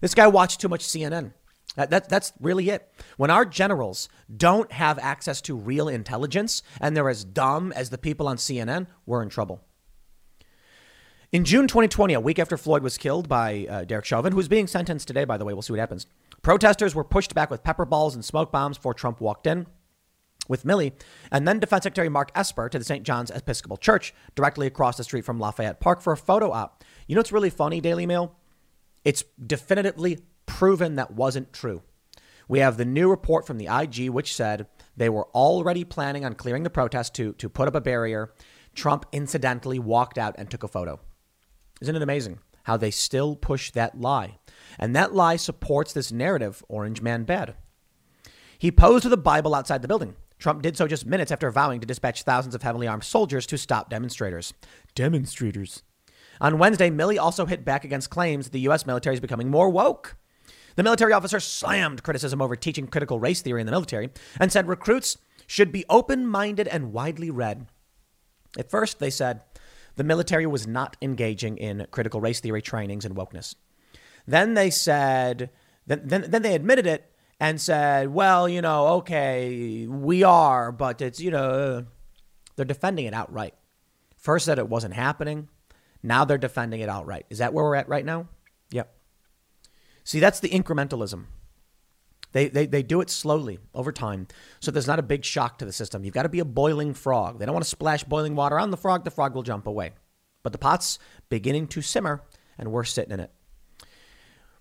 This guy watched too much CNN. That, that, that's really it. When our generals don't have access to real intelligence and they're as dumb as the people on CNN, we're in trouble. In June 2020, a week after Floyd was killed by uh, Derek Chauvin, who's being sentenced today, by the way, we'll see what happens, protesters were pushed back with pepper balls and smoke bombs before Trump walked in with Milley, and then Defense Secretary Mark Esper to the St. John's Episcopal Church directly across the street from Lafayette Park for a photo op. You know what's really funny, Daily Mail? It's definitively proven that wasn't true. We have the new report from the IG, which said they were already planning on clearing the protest to, to put up a barrier. Trump incidentally walked out and took a photo. Isn't it amazing how they still push that lie? And that lie supports this narrative Orange Man bad. He posed with a Bible outside the building. Trump did so just minutes after vowing to dispatch thousands of heavily armed soldiers to stop demonstrators. Demonstrators. On Wednesday, Milley also hit back against claims that the U.S. military is becoming more woke. The military officer slammed criticism over teaching critical race theory in the military and said recruits should be open minded and widely read. At first, they said, the military was not engaging in critical race theory trainings and wokeness. Then they said, then, then, then they admitted it and said, well, you know, okay, we are, but it's, you know, they're defending it outright. First said it wasn't happening. Now they're defending it outright. Is that where we're at right now? See, that's the incrementalism. They, they, they do it slowly over time. So there's not a big shock to the system. You've got to be a boiling frog. They don't want to splash boiling water on the frog. The frog will jump away. But the pot's beginning to simmer, and we're sitting in it.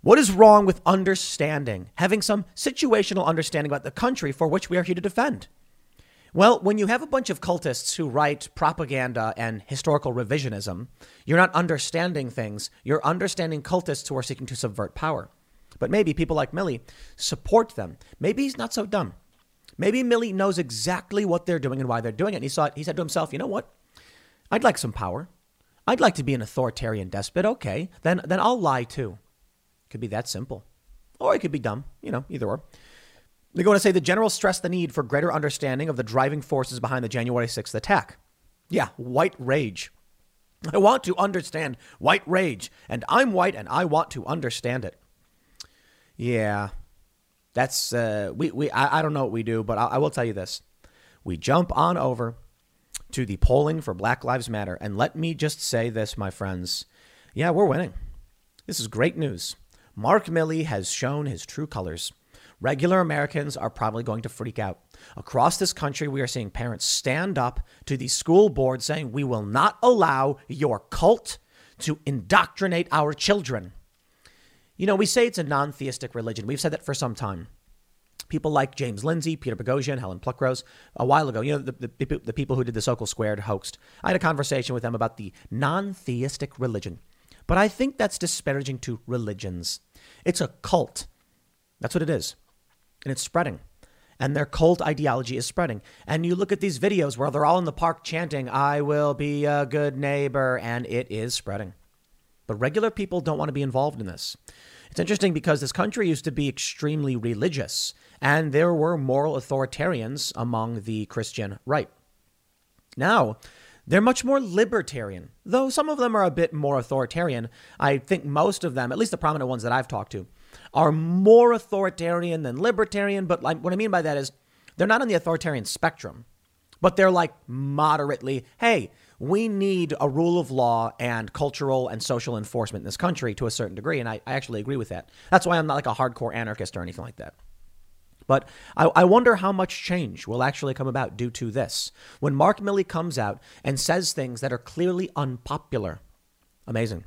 What is wrong with understanding, having some situational understanding about the country for which we are here to defend? Well, when you have a bunch of cultists who write propaganda and historical revisionism, you're not understanding things. You're understanding cultists who are seeking to subvert power. But maybe people like Milley support them. Maybe he's not so dumb. Maybe Milley knows exactly what they're doing and why they're doing it. And he saw it, he said to himself, you know what? I'd like some power. I'd like to be an authoritarian despot. Okay, then then I'll lie too. Could be that simple. Or it could be dumb, you know, either or. They're going to say the general stressed the need for greater understanding of the driving forces behind the January 6th attack. Yeah, white rage. I want to understand white rage, and I'm white and I want to understand it. Yeah, that's uh, we we I, I don't know what we do, but I, I will tell you this: we jump on over to the polling for Black Lives Matter, and let me just say this, my friends. Yeah, we're winning. This is great news. Mark Milley has shown his true colors. Regular Americans are probably going to freak out. Across this country, we are seeing parents stand up to the school board saying, We will not allow your cult to indoctrinate our children. You know, we say it's a non theistic religion. We've said that for some time. People like James Lindsay, Peter Boghossian, Helen Pluckrose, a while ago, you know, the, the, the people who did the Sokal Squared hoax, I had a conversation with them about the non theistic religion. But I think that's disparaging to religions. It's a cult. That's what it is. And it's spreading. And their cult ideology is spreading. And you look at these videos where they're all in the park chanting, I will be a good neighbor, and it is spreading. But regular people don't want to be involved in this. It's interesting because this country used to be extremely religious, and there were moral authoritarians among the Christian right. Now, they're much more libertarian, though some of them are a bit more authoritarian. I think most of them, at least the prominent ones that I've talked to, are more authoritarian than libertarian. But like, what I mean by that is they're not on the authoritarian spectrum, but they're like moderately, hey, we need a rule of law and cultural and social enforcement in this country to a certain degree. And I, I actually agree with that. That's why I'm not like a hardcore anarchist or anything like that. But I, I, wonder how much change will actually come about due to this. When Mark Milley comes out and says things that are clearly unpopular, amazing.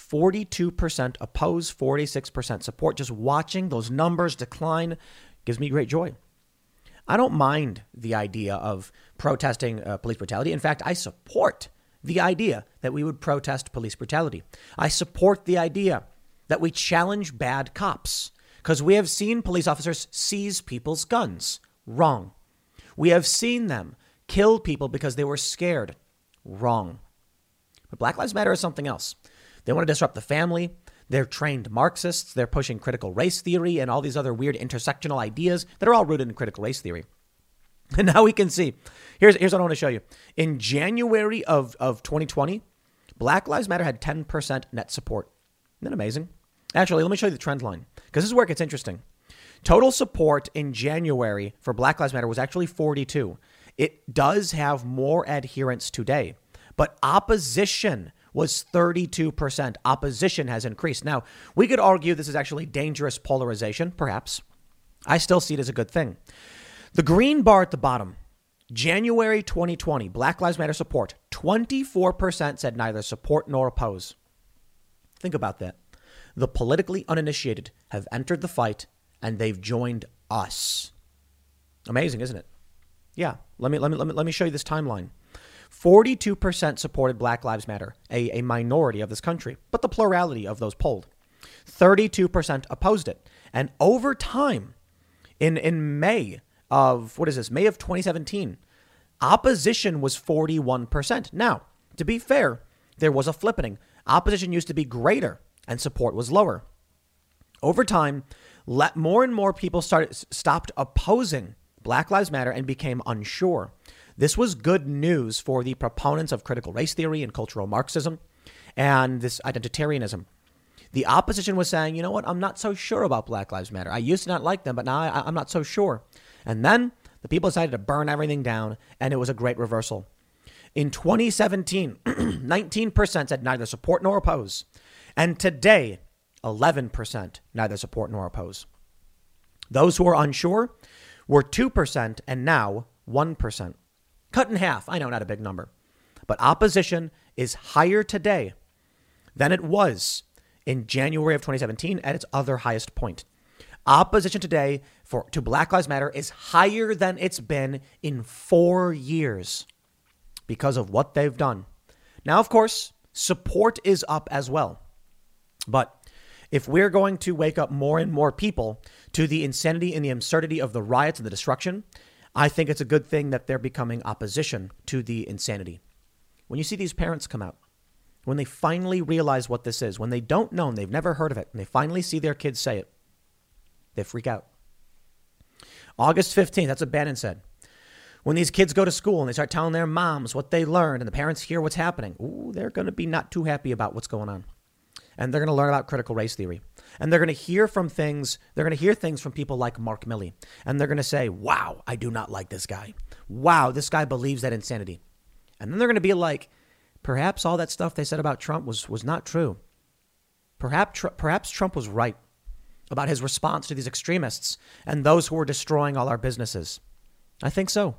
42% oppose, 46% support. Just watching those numbers decline gives me great joy. I don't mind the idea of protesting uh, police brutality. In fact, I support the idea that we would protest police brutality. I support the idea that we challenge bad cops because we have seen police officers seize people's guns. Wrong. We have seen them kill people because they were scared. Wrong. But Black Lives Matter is something else. They want to disrupt the family. They're trained Marxists. They're pushing critical race theory and all these other weird intersectional ideas that are all rooted in critical race theory. *laughs* And now we can see. Here's, here's what I want to show you. In January of, of 2020, Black Lives Matter had 10% net support. Isn't that amazing? Actually, let me show you the trend line because this is where it gets interesting. Total support in January for Black Lives Matter was actually 42. It does have more adherents today, but opposition was 32%. Opposition has increased. Now, we could argue this is actually dangerous polarization, perhaps. I still see it as a good thing. The green bar at the bottom, January 2020, Black Lives Matter support, 24% said neither support nor oppose. Think about that. The politically uninitiated have entered the fight and they've joined us. Amazing, isn't it? Yeah, let me, let me, let me, let me show you this timeline. 42% supported Black Lives Matter, a, a minority of this country, but the plurality of those polled. 32% opposed it. And over time, in, in May of, what is this, May of 2017, opposition was 41%. Now, to be fair, there was a flippening. Opposition used to be greater and support was lower. Over time, let more and more people started stopped opposing Black Lives Matter and became unsure. This was good news for the proponents of critical race theory and cultural Marxism and this identitarianism. The opposition was saying, you know what, I'm not so sure about Black Lives Matter. I used to not like them, but now I, I'm not so sure. And then the people decided to burn everything down, and it was a great reversal. In 2017, 19% *clears throat* said neither support nor oppose. And today, 11% neither support nor oppose. Those who are unsure were 2% and now 1%. Cut in half. I know, not a big number. But opposition is higher today than it was in January of 2017 at its other highest point. Opposition today for to Black Lives Matter is higher than it's been in 4 years because of what they've done. Now, of course, support is up as well. But if we're going to wake up more and more people to the insanity and the absurdity of the riots and the destruction, I think it's a good thing that they're becoming opposition to the insanity. When you see these parents come out, when they finally realize what this is, when they don't know and they've never heard of it, and they finally see their kids say it, they freak out. August 15th, that's what Bannon said. When these kids go to school and they start telling their moms what they learned and the parents hear what's happening, ooh, they're going to be not too happy about what's going on. And they're going to learn about critical race theory. And they're going to hear from things, they're going to hear things from people like Mark Milley. And they're going to say, wow, I do not like this guy. Wow, this guy believes that insanity. And then they're going to be like, perhaps all that stuff they said about Trump was, was not true. Perhaps, perhaps Trump was right about his response to these extremists and those who were destroying all our businesses. I think so.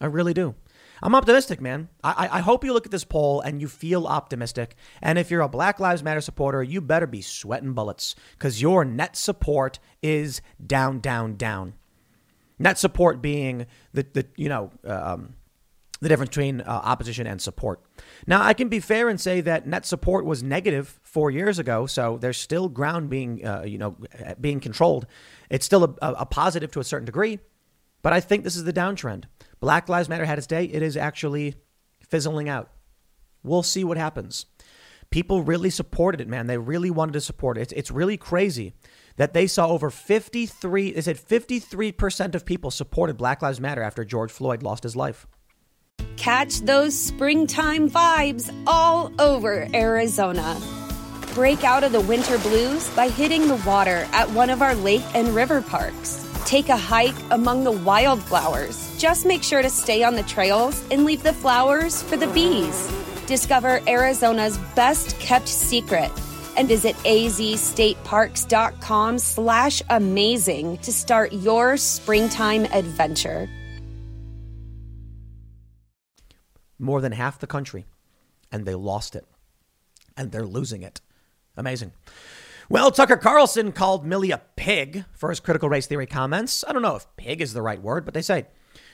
I really do. I'm optimistic, man. I, I hope you look at this poll and you feel optimistic. And if you're a Black Lives Matter supporter, you better be sweating bullets because your net support is down, down, down. Net support being the, the you know, um, the difference between uh, opposition and support. Now, I can be fair and say that net support was negative four years ago, so there's still ground being, uh, you know, being controlled. It's still a, a positive to a certain degree, but I think this is the downtrend. Black Lives Matter had its day. It is actually fizzling out. We'll see what happens. people really supported it, man. They really wanted to support it. It's, it's really crazy that they saw over 53, they said 53% of people supported Black Lives Matter after George Floyd lost his life. Catch those springtime vibes all over Arizona. Break out of the winter blues by hitting the water at one of our lake and river parks. Take a hike among the wildflowers. Just make sure to stay on the trails and leave the flowers for the bees. Discover Arizona's best kept secret and visit azstateparks.com slash amazing to start your springtime adventure. More than half the country, and they lost it. And they're losing it. Amazing. Well, Tucker Carlson called Milley a pig for his critical race theory comments. I don't know if pig is the right word, but they say.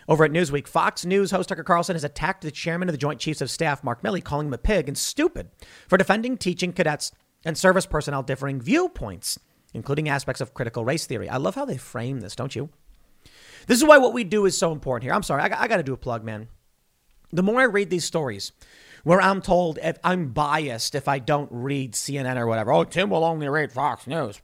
Over at Newsweek, Fox News host Tucker Carlson has attacked the chairman of the Joint Chiefs of Staff, Mark Milley, calling him a pig and stupid for defending teaching cadets and service personnel differing viewpoints, including aspects of critical race theory. I love how they frame this, don't you? This is why what we do is so important here. I'm sorry, I, I got to do a plug, man. The more I read these stories, where I'm told if I'm biased if I don't read CNN or whatever. Oh, Tim will only read Fox News.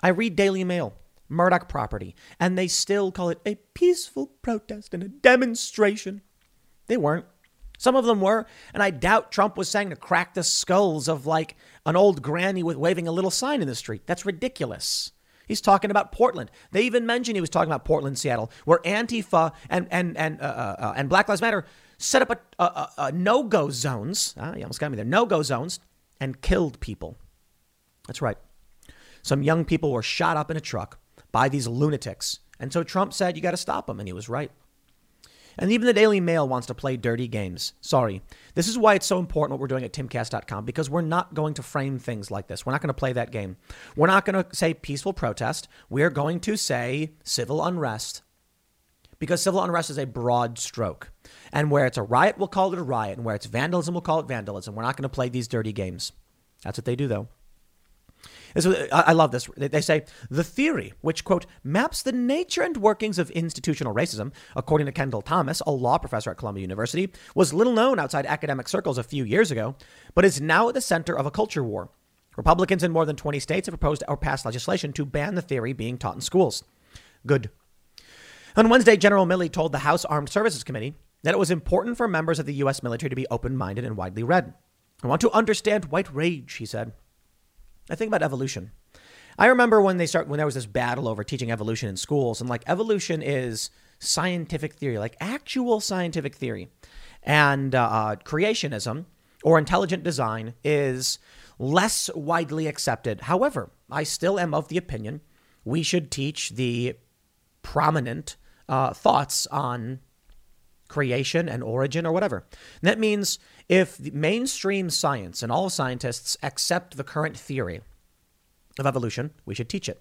I read Daily Mail, Murdoch property, and they still call it a peaceful protest and a demonstration. They weren't. Some of them were, and I doubt Trump was saying to crack the skulls of like an old granny with waving a little sign in the street. That's ridiculous. He's talking about Portland. They even mentioned he was talking about Portland, Seattle, where Antifa and and and uh, uh, uh and Black Lives Matter set up a, a, a no go zones. Ah, you almost got me there. No go zones and killed people. That's right. Some young people were shot up in a truck by these lunatics. And so Trump said, you got to stop them. And he was right. And even the Daily Mail wants to play dirty games. Sorry. This is why it's so important what we're doing at timcast.com because we're not going to frame things like this. We're not going to play that game. We're not going to say peaceful protest. We're going to say civil unrest because civil unrest is a broad stroke. And where it's a riot, we'll call it a riot. And where it's vandalism, we'll call it vandalism. We're not going to play these dirty games. That's what they do, though. So I love this. They say the theory, which, quote, maps the nature and workings of institutional racism, according to Kendall Thomas, a law professor at Columbia University, was little known outside academic circles a few years ago, but is now at the center of a culture war. Republicans in more than 20 states have proposed or passed legislation to ban the theory being taught in schools. Good. On Wednesday, General Milley told the House Armed Services Committee that it was important for members of the U.S. military to be open minded and widely read. I want to understand white rage, he said. I think about evolution. I remember when they start when there was this battle over teaching evolution in schools, and like evolution is scientific theory, like actual scientific theory, and uh, uh creationism or intelligent design is less widely accepted. However, I still am of the opinion we should teach the prominent uh, thoughts on creation and origin or whatever. And that means if mainstream science and all scientists accept the current theory of evolution, we should teach it.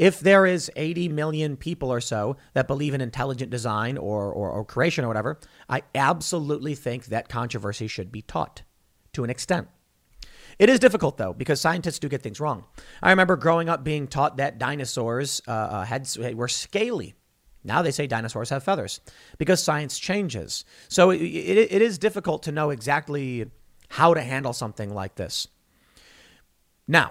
If there is 80 million people or so that believe in intelligent design or, or, or creation or whatever, I absolutely think that controversy should be taught to an extent. It is difficult though because scientists do get things wrong. I remember growing up being taught that dinosaurs uh, uh had were scaly now they say dinosaurs have feathers because science changes. So it, it, it is difficult to know exactly how to handle something like this. Now,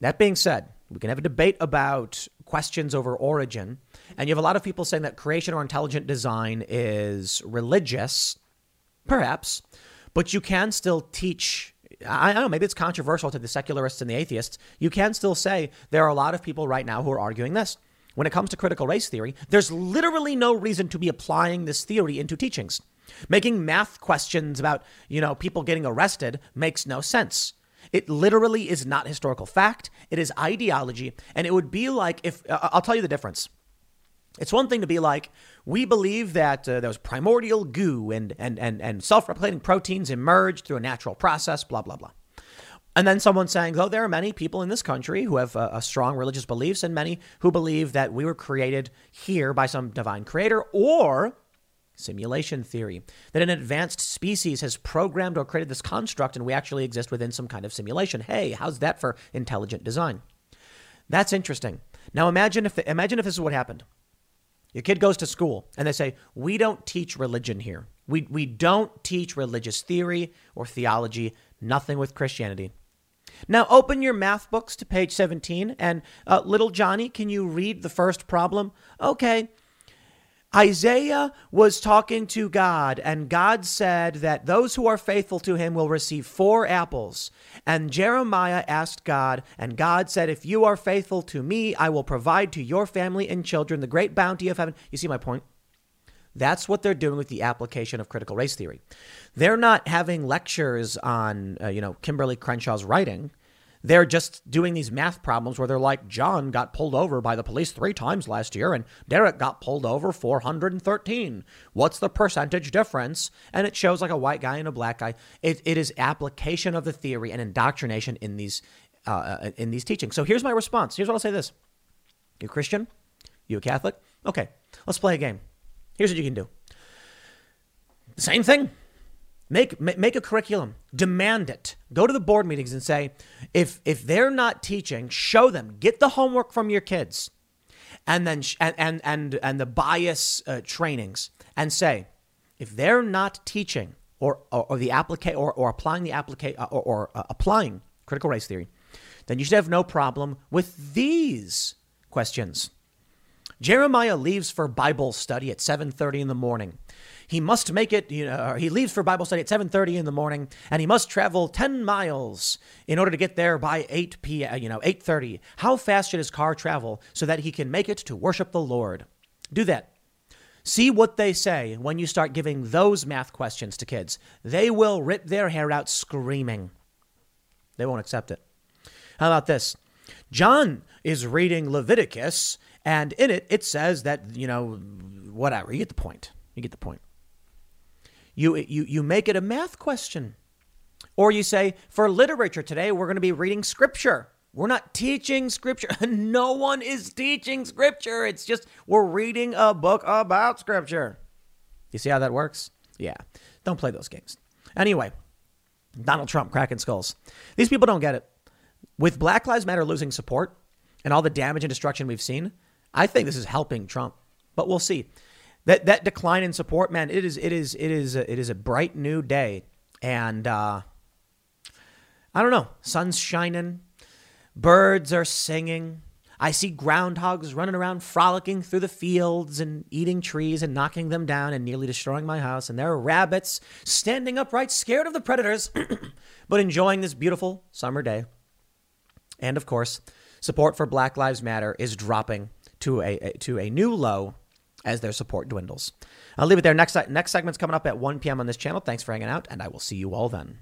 that being said, we can have a debate about questions over origin. And you have a lot of people saying that creation or intelligent design is religious, perhaps, but you can still teach. I don't know, maybe it's controversial to the secularists and the atheists. You can still say there are a lot of people right now who are arguing this when it comes to critical race theory, there's literally no reason to be applying this theory into teachings. Making math questions about, you know, people getting arrested makes no sense. It literally is not historical fact. It is ideology. And it would be like if, uh, I'll tell you the difference. It's one thing to be like, we believe that uh, was primordial goo and, and, and, and self replicating proteins emerged through a natural process, blah, blah, blah. And then someone saying, though there are many people in this country who have a, strong religious beliefs and many who believe that we were created here by some divine creator or simulation theory, that an advanced species has programmed or created this construct and we actually exist within some kind of simulation. Hey, how's that for intelligent design? That's interesting. Now imagine if imagine if this is what happened. Your kid goes to school and they say, "We don't teach religion here. We we don't teach religious theory or theology Nothing with Christianity. Now, open your math books to page 17, and uh, little Johnny, can you read the first problem? Okay. Isaiah was talking to God, and God said that those who are faithful to him will receive four apples. And Jeremiah asked God, and God said, If you are faithful to me, I will provide to your family and children the great bounty of heaven. You see my point? That's what they're doing with the application of critical race theory. They're not having lectures on, uh, you know, Kimberly Crenshaw's writing. They're just doing these math problems where they're like, John got pulled over by the police three times last year, and Derek got pulled over 413. What's the percentage difference? And it shows like a white guy and a black guy. It, it is application of the theory and indoctrination in these uh, uh in these teachings. So here's my response. Here's what I'll say: This, you Christian, you a Catholic? Okay, let's play a game. Here's what you can do. Same thing. Make, make a curriculum, demand it. Go to the board meetings and say, if, if they're not teaching, show them, get the homework from your kids and then, and, and, and, and the bias uh, trainings and say, if they're not teaching or, or, or the applica- or, or applying the applica- uh, or, or uh, applying critical race theory, then you should have no problem with these questions. Jeremiah leaves for Bible study at 7:30 in the morning. He must make it, you know, uh, he leaves for Bible study at 7:30 in the morning and he must travel 10 miles in order to get there by 8 p.m., uh, you know, 8:30. How fast should his car travel so that he can make it to worship the Lord? Do that. See what they say when you start giving those math questions to kids. They will rip their hair out screaming. They won't accept it. How about this? John is reading Leviticus and in it, it says that, you know, whatever. You get the point. You get the point. You, you, you make it a math question. Or you say, for literature today, we're going to be reading scripture. We're not teaching scripture. *laughs* no one is teaching scripture. It's just we're reading a book about scripture. You see how that works? Yeah. Don't play those games. Anyway, Donald Trump cracking skulls. These people don't get it. With Black Lives Matter losing support and all the damage and destruction we've seen, I think this is helping Trump, but we'll see. That that decline in support, man, it is it is it is a, it is a bright new day, and uh, I don't know, sun's shining, birds are singing. I see groundhogs running around frolicking through the fields and eating trees and knocking them down and nearly destroying my house. And there are rabbits standing upright, scared of the predators, *clears throat* but enjoying this beautiful summer day. And of course, support for Black Lives Matter is dropping to a, a, to a new low as their support dwindles. I'll leave it there. Next next segment's coming up at 1 p.m. on this channel. Thanks for hanging out, and I will see you all then.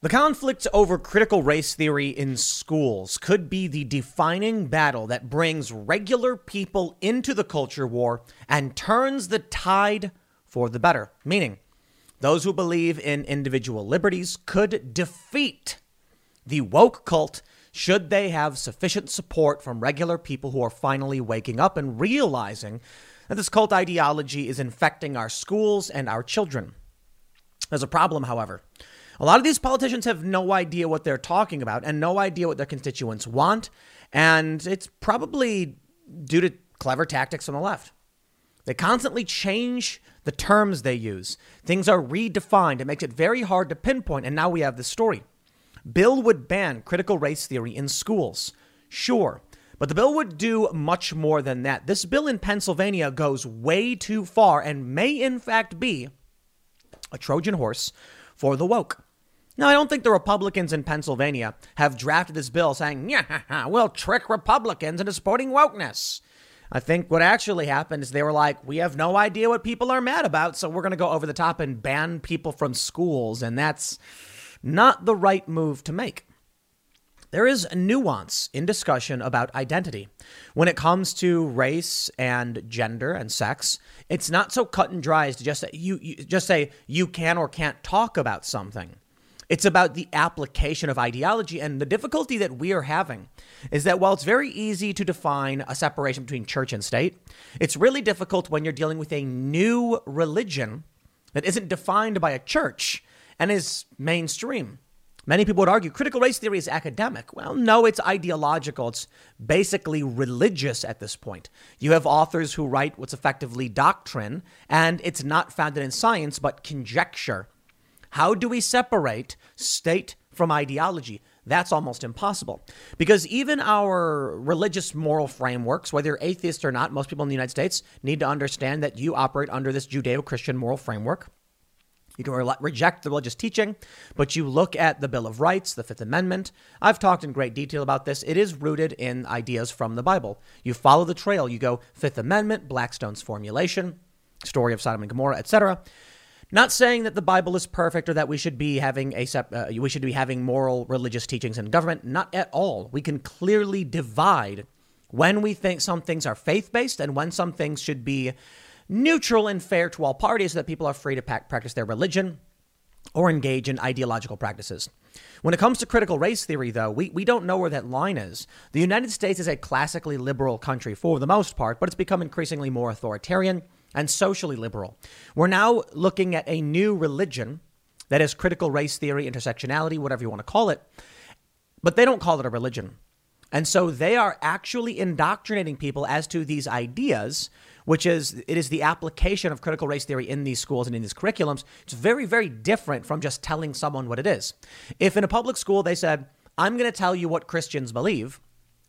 The conflict over critical race theory in schools could be the defining battle that brings regular people into the culture war and turns the tide for the better. Meaning, those who believe in individual liberties could defeat the woke cult should they have sufficient support from regular people who are finally waking up and realizing that this cult ideology is infecting our schools and our children. There's a problem, however. A lot of these politicians have no idea what they're talking about and no idea what their constituents want, and it's probably due to clever tactics on the left. They constantly change the terms they use. Things are redefined. It makes it very hard to pinpoint, and now we have this story. Bill would ban critical race theory in schools. Sure. But the bill would do much more than that. This bill in Pennsylvania goes way too far and may, in fact, be a Trojan horse for the woke. Now, I don't think the Republicans in Pennsylvania have drafted this bill saying, yeah, we'll trick Republicans into supporting wokeness. I think what actually happened is they were like, we have no idea what people are mad about, so we're going to go over the top and ban people from schools. And that's not the right move to make. There is a nuance in discussion about identity. When it comes to race and gender and sex, it's not so cut and dry as to just say you, you just say you can or can't talk about something. It's about the application of ideology. And the difficulty that we are having is that while it's very easy to define a separation between church and state, it's really difficult when you're dealing with a new religion that isn't defined by a church and is mainstream. Many people would argue critical race theory is academic. Well, no, it's ideological. It's basically religious at this point. You have authors who write what's effectively doctrine, and it's not founded in science, but conjecture. How do we separate state from ideology? That's almost impossible. Because even our religious moral frameworks, whether you're atheist or not, most people in the United States need to understand that you operate under this Judeo Christian moral framework. You can re- reject the religious teaching, but you look at the Bill of Rights, the Fifth Amendment. I've talked in great detail about this. It is rooted in ideas from the Bible. You follow the trail. You go Fifth Amendment, Blackstone's formulation, story of Sodom and Gomorrah, etc. Not saying that the Bible is perfect or that we should be having a uh, we should be having moral religious teachings in government. Not at all. We can clearly divide when we think some things are faith based and when some things should be neutral and fair to all parties so that people are free to practice their religion or engage in ideological practices. When it comes to critical race theory, though, we, we don't know where that line is. The United States is a classically liberal country for the most part, but it's become increasingly more authoritarian and socially liberal. We're now looking at a new religion that is critical race theory, intersectionality, whatever you want to call it, but they don't call it a religion. And so they are actually indoctrinating people as to these ideas which is it is the application of critical race theory in these schools and in these curriculums. It's very, very different from just telling someone what it is. If in a public school they said, I'm going to tell you what Christians believe,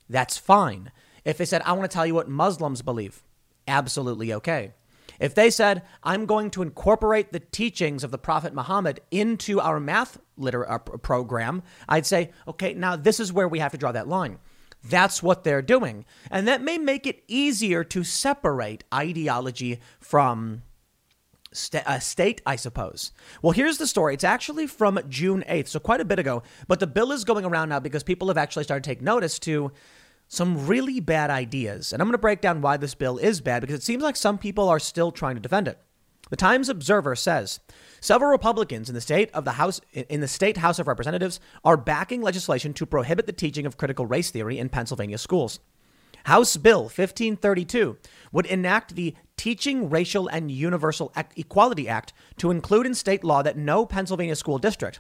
that's fine. If they said, I want to tell you what Muslims believe, absolutely okay. If they said, I'm going to incorporate the teachings of the Prophet Muhammad into our math liter- uh, program, I'd say, okay, now this is where we have to draw that line. That's what they're doing. And that may make it easier to separate ideology from st- uh, state, I suppose. Well, here's the story. It's actually from June 8th, so quite a bit ago. But the bill is going around now because people have actually started to take notice to some really bad ideas. And I'm going to break down why this bill is bad because it seems like some people are still trying to defend it. The Times Observer says several Republicans in the state of the House in the state House of Representatives are backing legislation to prohibit the teaching of critical race theory in Pennsylvania schools. House Bill 1532 would enact the Teaching Racial and Universal Equality Act to include in state law that no Pennsylvania school district,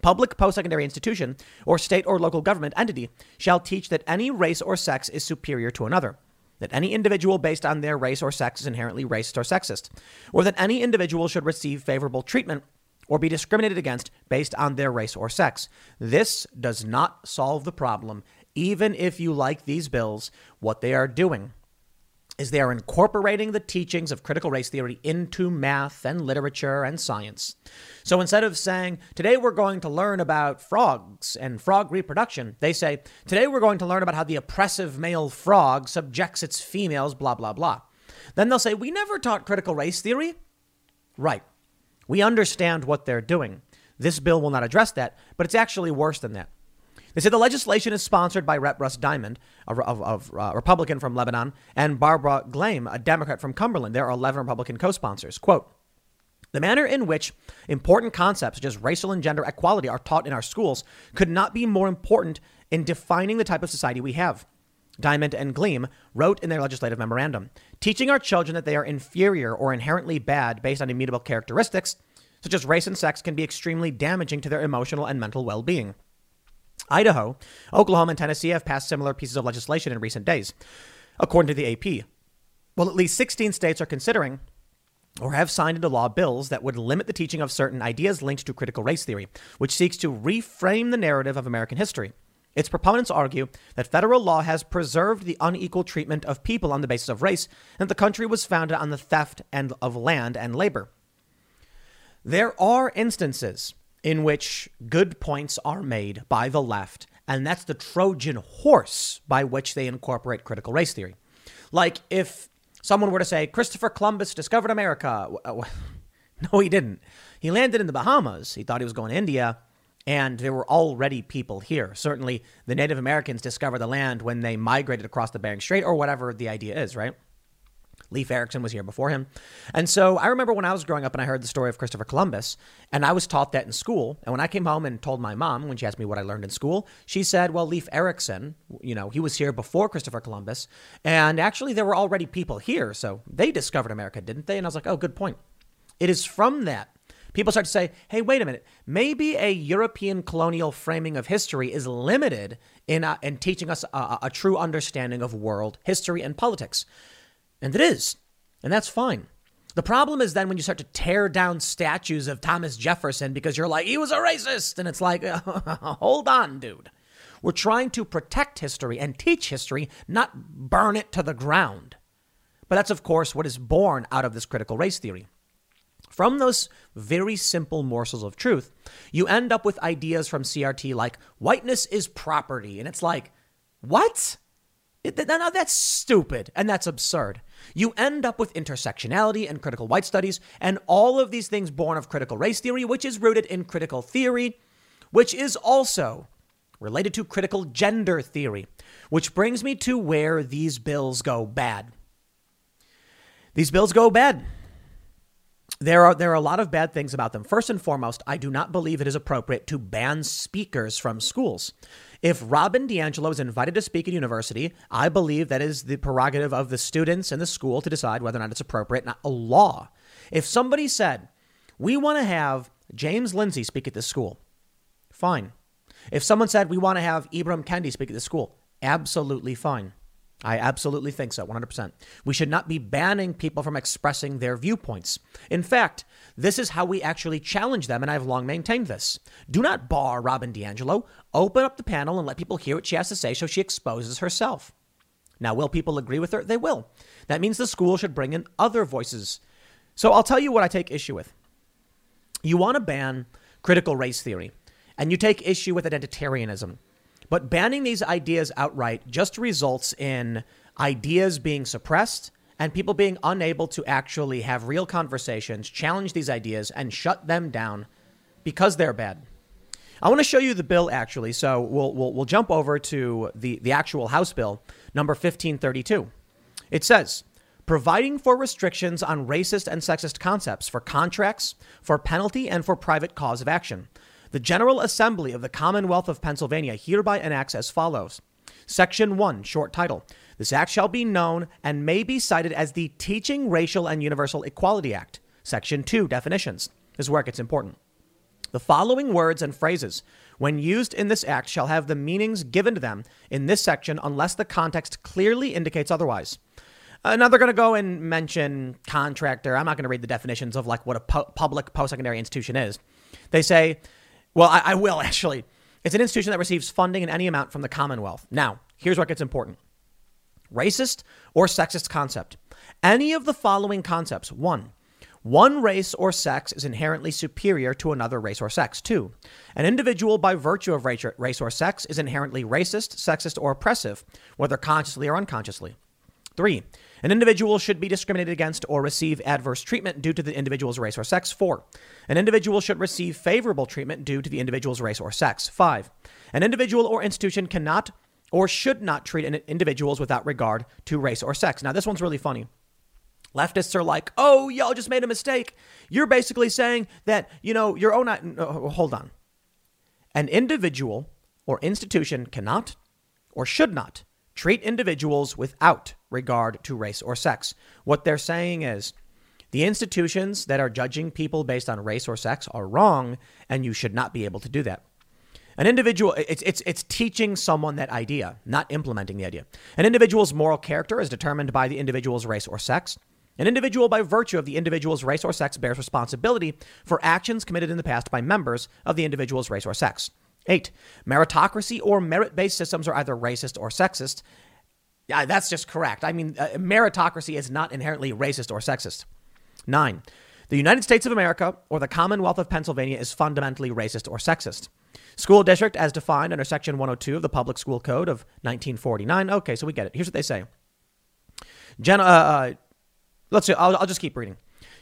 public post-secondary institution, or state or local government entity shall teach that any race or sex is superior to another that any individual based on their race or sex is inherently racist or sexist, or that any individual should receive favorable treatment or be discriminated against based on their race or sex. This does not solve the problem, even if you like these bills. What they are doing is they are incorporating the teachings of critical race theory into math and literature and science. So instead of saying, today we're going to learn about frogs and frog reproduction, they say, today we're going to learn about how the oppressive male frog subjects its females, blah, blah, blah. Then they'll say, we never taught critical race theory. Right. We understand what they're doing. This bill will not address that, but it's actually worse than that. They said the legislation is sponsored by Rep. Russ Diamond, a, a, a uh, Republican from Lebanon, and Barbara Gleim, a Democrat from Cumberland. There are 11 Republican co sponsors. Quote, the manner in which important concepts such as racial and gender equality are taught in our schools could not be more important in defining the type of society we have. Diamond and Gleim wrote in their legislative memorandum teaching our children that they are inferior or inherently bad based on immutable characteristics, such as race and sex, can be extremely damaging to their emotional and mental well being. Idaho, Oklahoma, and Tennessee have passed similar pieces of legislation in recent days, according to the AP. Well, at least 16 states are considering or have signed into law bills that would limit the teaching of certain ideas linked to critical race theory, which seeks to reframe the narrative of American history. Its proponents argue that federal law has preserved the unequal treatment of people on the basis of race, and that the country was founded on the theft and of land and labor. There are instances in which good points are made by the left, and that's the Trojan horse by which they incorporate critical race theory. Like if someone were to say Christopher Columbus discovered America, *laughs* no, he didn't. He landed in the Bahamas. He thought he was going to India, and there were already people here. Certainly, the Native Americans discovered the land when they migrated across the Bering Strait, or whatever the idea is, right? Leif Erikson was here before him. And so I remember when I was growing up and I heard the story of Christopher Columbus, and I was taught that in school. And when I came home and told my mom, when she asked me what I learned in school, she said, Well, Leif Erikson, you know, he was here before Christopher Columbus. And actually, there were already people here. So they discovered America, didn't they? And I was like, Oh, good point. It is from that. People start to say, hey, wait a minute. Maybe a European colonial framing of history is limited in, uh, in teaching us a, a true understanding of world history and politics. And it is. And that's fine. The problem is then when you start to tear down statues of Thomas Jefferson because you're like, he was a racist. And it's like, *laughs* hold on, dude. We're trying to protect history and teach history, not burn it to the ground. But that's, of course, what is born out of this critical race theory. From those very simple morsels of truth, you end up with ideas from CRT like whiteness is property. And it's like, what? Now that's stupid and that's absurd. You end up with intersectionality and critical white studies and all of these things born of critical race theory, which is rooted in critical theory, which is also related to critical gender theory, which brings me to where these bills go bad. These bills go bad. There are there are a lot of bad things about them. First and foremost, I do not believe it is appropriate to ban speakers from schools. If Robin DiAngelo is invited to speak at university, I believe that is the prerogative of the students and the school to decide whether or not it's appropriate, not a law. If somebody said, we want to have James Lindsay speak at this school, fine. If someone said, we want to have Ibram Kendi speak at this school, absolutely fine. I absolutely think so, 100%. We should not be banning people from expressing their viewpoints. In fact, this is how we actually challenge them, and I've long maintained this. Do not bar Robin DiAngelo. Open up the panel and let people hear what she has to say so she exposes herself. Now, will people agree with her? They will. That means the school should bring in other voices. So I'll tell you what I take issue with. You want to ban critical race theory, and you take issue with identitarianism. But banning these ideas outright just results in ideas being suppressed and people being unable to actually have real conversations, challenge these ideas, and shut them down because they're bad. I want to show you the bill actually. So we'll, we'll, we'll jump over to the, the actual House bill, number 1532. It says, providing for restrictions on racist and sexist concepts for contracts, for penalty, and for private cause of action. The General Assembly of the Commonwealth of Pennsylvania hereby enacts as follows. Section 1, short title. This act shall be known and may be cited as the Teaching Racial and Universal Equality Act. Section 2, definitions. This is where it gets important. The following words and phrases, when used in this act, shall have the meanings given to them in this section unless the context clearly indicates otherwise. Uh, now they're going to go and mention contractor. I'm not going to read the definitions of like what a pu- public post-secondary institution is. They say well, I, I will *laughs* actually. It's an institution that receives funding in any amount from the Commonwealth. Now, here's what gets important racist or sexist concept. Any of the following concepts. One, one race or sex is inherently superior to another race or sex. Two, an individual by virtue of race or sex is inherently racist, sexist, or oppressive, whether consciously or unconsciously. Three, an individual should be discriminated against or receive adverse treatment due to the individual's race or sex. Four, an individual should receive favorable treatment due to the individual's race or sex. Five, an individual or institution cannot or should not treat individuals without regard to race or sex. Now, this one's really funny. Leftists are like, oh, y'all just made a mistake. You're basically saying that, you know, your own. No, hold on. An individual or institution cannot or should not treat individuals without regard to race or sex. What they're saying is the institutions that are judging people based on race or sex are wrong, and you should not be able to do that. An individual, it's, it's, it's teaching someone that idea, not implementing the idea. An individual's moral character is determined by the individual's race or sex. An individual, by virtue of the individual's race or sex, bears responsibility for actions committed in the past by members of the individual's race or sex. Eight, meritocracy or merit based systems are either racist or sexist. Yeah, that's just correct. I mean, uh, meritocracy is not inherently racist or sexist. Nine, the United States of America or the Commonwealth of Pennsylvania is fundamentally racist or sexist. School district as defined under Section 102 of the Public School Code of 1949. Okay, so we get it. Here's what they say. Gen- uh, uh, let's see, I'll, I'll just keep reading.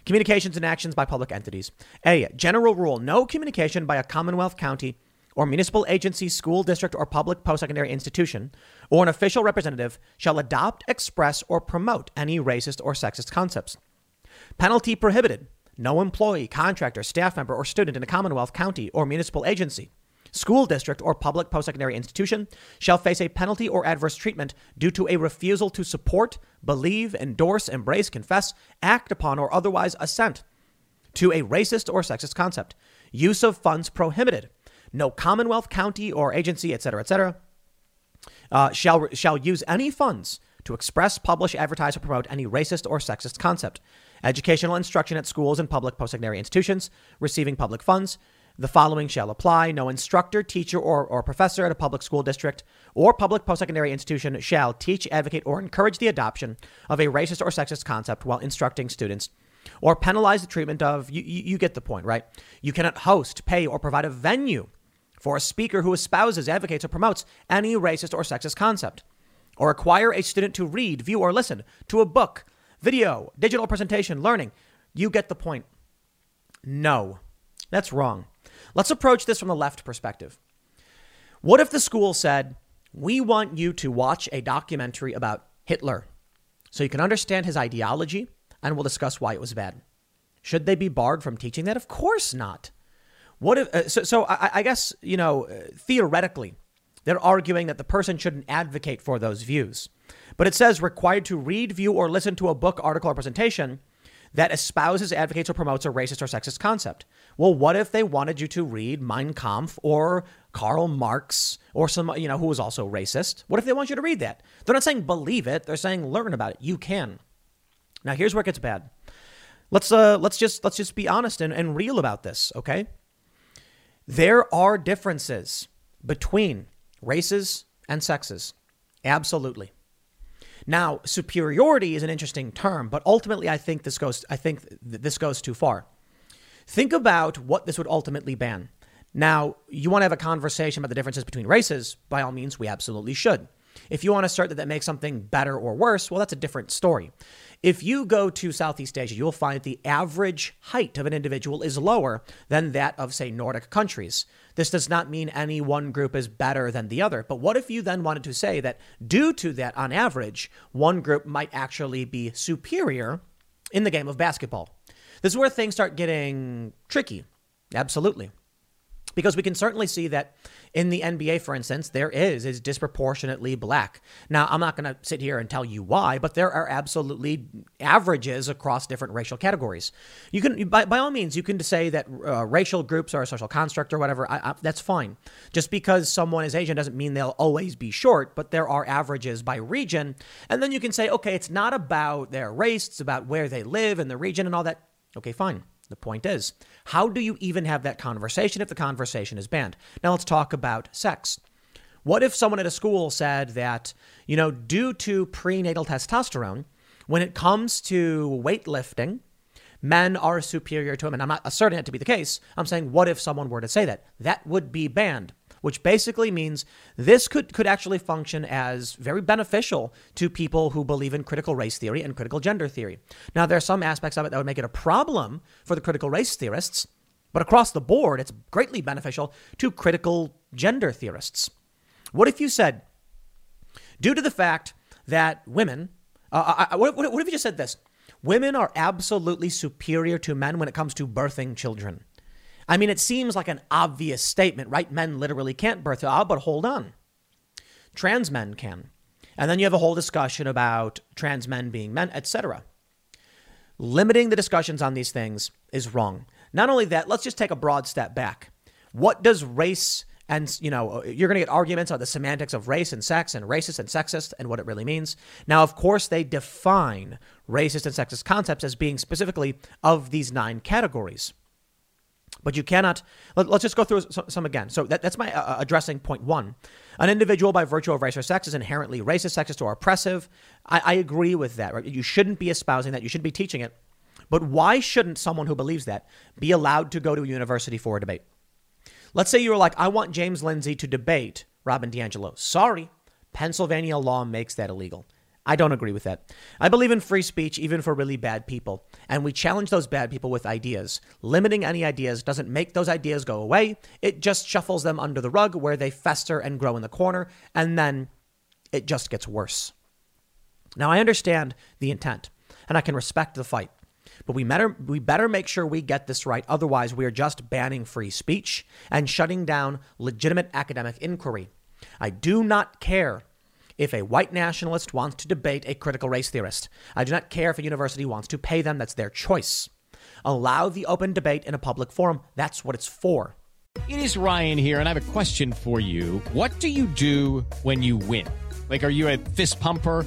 Communications and actions by public entities. A. General rule no communication by a Commonwealth county or municipal agency, school district, or public post secondary institution, or an official representative shall adopt, express, or promote any racist or sexist concepts. Penalty prohibited. No employee, contractor, staff member, or student in a Commonwealth, county, or municipal agency, school district, or public post secondary institution shall face a penalty or adverse treatment due to a refusal to support, believe, endorse, embrace, confess, act upon, or otherwise assent to a racist or sexist concept. Use of funds prohibited no Commonwealth, county, or agency, et cetera, et cetera, uh, shall, shall use any funds to express, publish, advertise, or promote any racist or sexist concept. Educational instruction at schools and public post-secondary institutions receiving public funds. The following shall apply. No instructor, teacher, or, or professor at a public school district or public post-secondary institution shall teach, advocate, or encourage the adoption of a racist or sexist concept while instructing students or penalize the treatment of, you, you, you get the point, right? You cannot host, pay, or provide a venue for a speaker who espouses, advocates, or promotes any racist or sexist concept, or require a student to read, view, or listen to a book, video, digital presentation, learning. You get the point. No, that's wrong. Let's approach this from the left perspective. What if the school said, We want you to watch a documentary about Hitler so you can understand his ideology and we'll discuss why it was bad? Should they be barred from teaching that? Of course not. What if, uh, so, so I, I, guess, you know, uh, theoretically, they're arguing that the person shouldn't advocate for those views. But it says required to read, view, or listen to a book, article, or presentation that espouses, advocates, or promotes a racist or sexist concept. Well, what if they wanted you to read Mein Kampf or Karl Marx or some, you know, who was also racist? What if they want you to read that? They're not saying believe it, they're saying learn about it. You can. Now here's where it gets bad. Let's uh let's just let's just be honest and, and real about this, okay? There are differences between races and sexes. Absolutely. Now, superiority is an interesting term, but ultimately I think this goes I think this goes too far. Think about what this would ultimately ban. Now, you want to have a conversation about the differences between races, by all means, we absolutely should. If you want to assert that that makes something better or worse, well, that's a different story. If you go to Southeast Asia, you'll find that the average height of an individual is lower than that of, say, Nordic countries. This does not mean any one group is better than the other. But what if you then wanted to say that due to that, on average, one group might actually be superior in the game of basketball? This is where things start getting tricky. Absolutely. Because we can certainly see that in the NBA, for instance, there is is disproportionately black. Now, I'm not going to sit here and tell you why, but there are absolutely averages across different racial categories. You can, by, by all means, you can say that uh, racial groups are a social construct or whatever. I, I, that's fine. Just because someone is Asian doesn't mean they'll always be short, but there are averages by region. And then you can say, okay, it's not about their race, it's about where they live and the region and all that. Okay, fine. The point is, how do you even have that conversation if the conversation is banned? Now let's talk about sex. What if someone at a school said that, you know, due to prenatal testosterone, when it comes to weightlifting, men are superior to women? I'm not asserting it to be the case. I'm saying, what if someone were to say that? That would be banned which basically means this could, could actually function as very beneficial to people who believe in critical race theory and critical gender theory. Now, there are some aspects of it that would make it a problem for the critical race theorists, but across the board, it's greatly beneficial to critical gender theorists. What if you said, due to the fact that women, uh, I, what, what if you just said this? Women are absolutely superior to men when it comes to birthing children. I mean, it seems like an obvious statement, right? Men literally can't birth. Oh, but hold on. Trans men can. And then you have a whole discussion about trans men being men, etc. Limiting the discussions on these things is wrong. Not only that, let's just take a broad step back. What does race and, you know, you're going to get arguments on the semantics of race and sex and racist and sexist and what it really means. Now, of course, they define racist and sexist concepts as being specifically of these nine categories. But you cannot, let, us just go through some, again. So that, that's my uh, uh, addressing point one. An individual by virtue of race or sex is inherently racist, sexist, or oppressive. I, I agree with that. Right? You shouldn't be espousing that. You should be teaching it. But why shouldn't someone who believes that be allowed to go to a university for a debate? Let's say you were like, I want James Lindsay to debate Robin DiAngelo. Sorry, Pennsylvania law makes that illegal. I don't agree with that. I believe in free speech, even for really bad people. And we challenge those bad people with ideas. Limiting any ideas doesn't make those ideas go away, it just shuffles them under the rug where they fester and grow in the corner. And then it just gets worse. Now, I understand the intent, and I can respect the fight. But we better, we better make sure we get this right. Otherwise, we are just banning free speech and shutting down legitimate academic inquiry. I do not care if a white nationalist wants to debate a critical race theorist. I do not care if a university wants to pay them, that's their choice. Allow the open debate in a public forum. That's what it's for. It is Ryan here, and I have a question for you. What do you do when you win? Like, are you a fist pumper?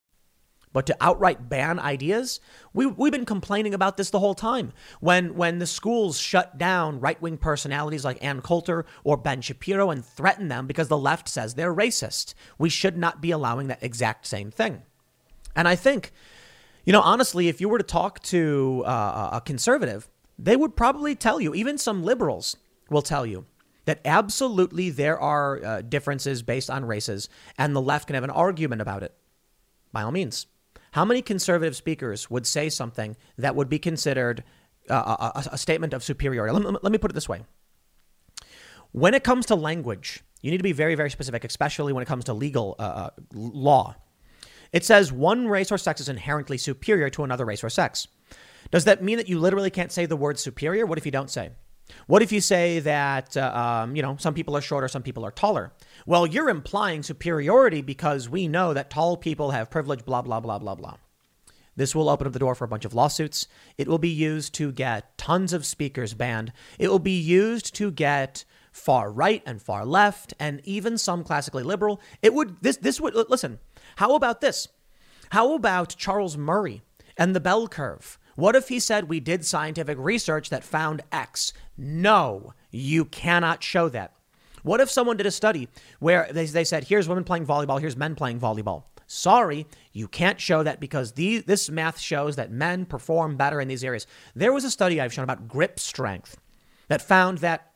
But to outright ban ideas, we, we've been complaining about this the whole time. When, when the schools shut down right wing personalities like Ann Coulter or Ben Shapiro and threaten them because the left says they're racist, we should not be allowing that exact same thing. And I think, you know, honestly, if you were to talk to uh, a conservative, they would probably tell you, even some liberals will tell you, that absolutely there are uh, differences based on races, and the left can have an argument about it. By all means. How many conservative speakers would say something that would be considered uh, a, a, statement of superiority? Let me, let me put it this way. When it comes to language, you need to be very, very specific, especially when it comes to legal uh, uh, law. It says one race or sex is inherently superior to another race or sex. Does that mean that you literally can't say the word superior? What if you don't say? What if you say that, uh, um, you know, some people are shorter, some people are taller? Well, you're implying superiority because we know that tall people have privilege, blah, blah, blah, blah, blah. This will open up the door for a bunch of lawsuits. It will be used to get tons of speakers banned. It will be used to get far right and far left and even some classically liberal. It would this this would listen. How about this? How about Charles Murray and the bell curve? What if he said we did scientific research that found X? No, you cannot show that. What if someone did a study where they, they said, here's women playing volleyball, here's men playing volleyball? Sorry, you can't show that because the, this math shows that men perform better in these areas. There was a study I've shown about grip strength that found that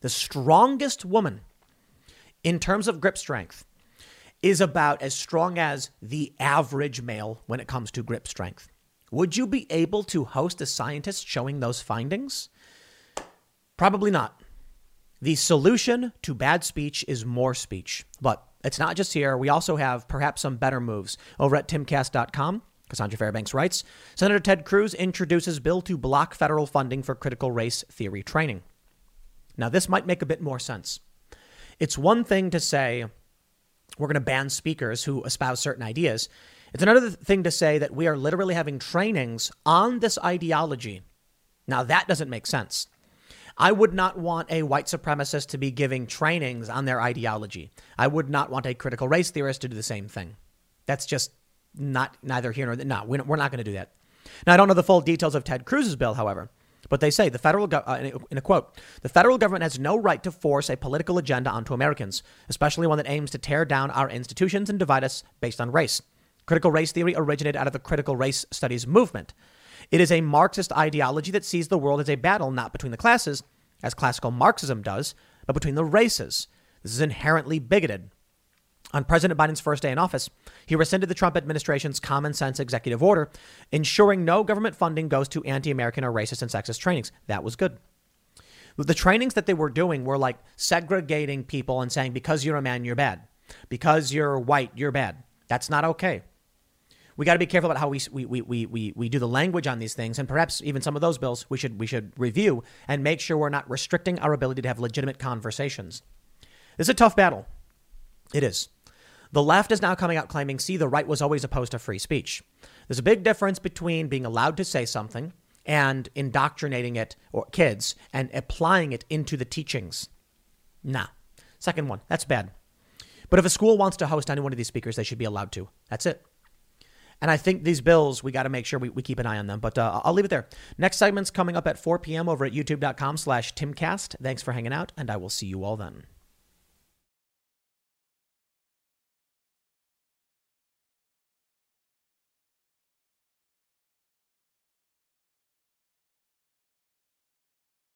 the strongest woman in terms of grip strength is about as strong as the average male when it comes to grip strength. Would you be able to host a scientist showing those findings? Probably not. The solution to bad speech is more speech. But it's not just here. We also have perhaps some better moves over at timcast.com. Cassandra Fairbanks writes Senator Ted Cruz introduces bill to block federal funding for critical race theory training. Now, this might make a bit more sense. It's one thing to say we're going to ban speakers who espouse certain ideas. It's another thing to say that we are literally having trainings on this ideology. Now, that doesn't make sense. I would not want a white supremacist to be giving trainings on their ideology. I would not want a critical race theorist to do the same thing. That's just not neither here nor there. No, we're not going to do that. Now, I don't know the full details of Ted Cruz's bill, however, but they say the federal go- uh, in a quote, the federal government has no right to force a political agenda onto Americans, especially one that aims to tear down our institutions and divide us based on race. Critical race theory originated out of the critical race studies movement. It is a Marxist ideology that sees the world as a battle not between the classes, as classical Marxism does, but between the races. This is inherently bigoted. On President Biden's first day in office, he rescinded the Trump administration's common sense executive order, ensuring no government funding goes to anti American or racist and sexist trainings. That was good. The trainings that they were doing were like segregating people and saying, because you're a man, you're bad. Because you're white, you're bad. That's not okay we got to be careful about how we, we, we, we, we do the language on these things. And perhaps even some of those bills we should, we should review and make sure we're not restricting our ability to have legitimate conversations. This is a tough battle. It is. The left is now coming out claiming, see, the right was always opposed to free speech. There's a big difference between being allowed to say something and indoctrinating it or kids and applying it into the teachings. Nah. Second one, that's bad. But if a school wants to host any one of these speakers, they should be allowed to. That's it. And I think these bills, we got to make sure we, we keep an eye on them. But uh, I'll leave it there. Next segment's coming up at 4 p.m. over at youtube.com slash timcast. Thanks for hanging out, and I will see you all then.